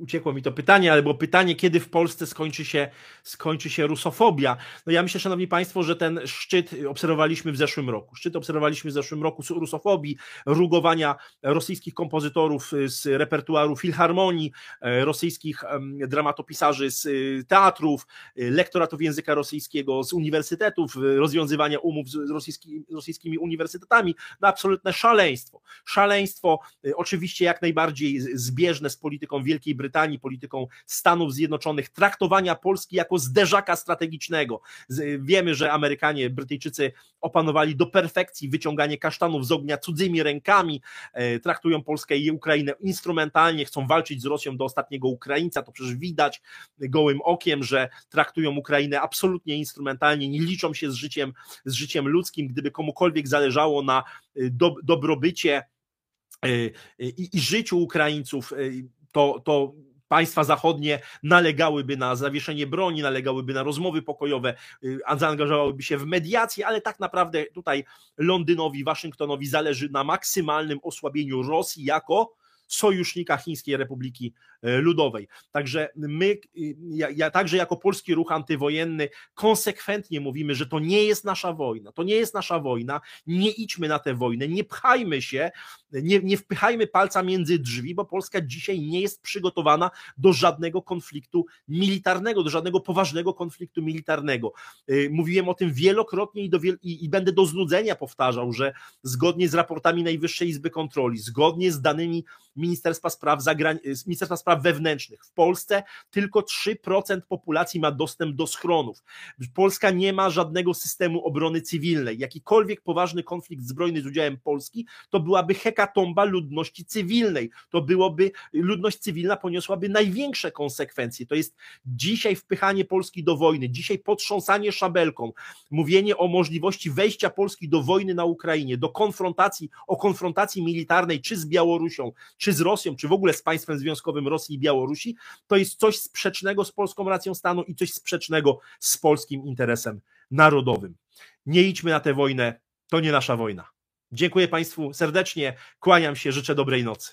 uciekło mi to pytanie, ale było pytanie, kiedy w Polsce skończy się, skończy się rusofobia. No ja myślę, szanowni państwo, że ten szczyt obserwowaliśmy w zeszłym roku. Szczyt obserwowaliśmy w zeszłym roku z rusofobii, rugowania rosyjskich kompozytorów z repertuaru filharmonii, e, rosyjskich dramatopisarzy z teatrów, lektoratów języka rosyjskiego, z uniwersytetów, rozwiązywania umów z rosyjskimi, uniwersytetami, no absolutne szaleństwo. Szaleństwo oczywiście jak najbardziej zbieżne z polityką Wielkiej Brytanii, polityką Stanów Zjednoczonych, traktowania Polski jako zderzaka strategicznego. Wiemy, że Amerykanie, Brytyjczycy opanowali do perfekcji wyciąganie kasztanów z ognia cudzymi rękami, e, traktują Polskę i Ukrainę instrumentalnie, chcą walczyć z Rosją do ostatniego Ukraińca, to przecież widać gołym okiem, że traktują Ukrainę absolutnie instrumentalnie, nie liczą się z życiem, z życiem ludzkim, gdyby komukolwiek zależało na Y, do, dobrobycie y, y, i, i życiu Ukraińców, to, to państwa zachodnie nalegałyby na zawieszenie broni, nalegałyby na rozmowy pokojowe, zaangażowałyby się w mediację, ale tak naprawdę tutaj Londynowi, Waszyngtonowi zależy na maksymalnym osłabieniu Rosji jako sojusznika Chińskiej Republiki e, Ludowej. Także my, ja, ja, także jako polski ruch antywojenny, konsekwentnie mówimy, że to nie jest nasza wojna, to nie jest nasza wojna, nie idźmy na tę wojnę, nie pchajmy się, nie, nie wpychajmy palca między drzwi, bo Polska dzisiaj nie jest przygotowana do żadnego konfliktu militarnego, do żadnego poważnego konfliktu militarnego. Y, mówiłem o tym wielokrotnie i, do, i, i będę do znudzenia powtarzał, że zgodnie z raportami Najwyższej Izby Kontroli, zgodnie z danymi Ministerstwa Spraw, Zagrań... Ministerstwa Spraw Wewnętrznych, w Polsce tylko 3% populacji ma dostęp do schronów. Polska nie ma żadnego systemu obrony cywilnej. Jakikolwiek poważny konflikt zbrojny z udziałem Polski, to byłaby hekatomba ludności cywilnej. To byłoby, ludność cywilna poniosłaby największe konsekwencje. To jest dzisiaj wpychanie Polski do wojny, dzisiaj potrząsanie szabelką, mówienie o możliwości wejścia Polski do wojny na Ukrainie, do konfrontacji, o konfrontacji militarnej, czy z Białorusią, czy z Rosją, czy w ogóle z państwem związkowym Rosji i Białorusi, to jest coś sprzecznego z polską racją stanu i coś sprzecznego z polskim interesem narodowym. Nie idźmy na tę wojnę, to nie nasza wojna. Dziękuję Państwu serdecznie, kłaniam się, życzę dobrej nocy.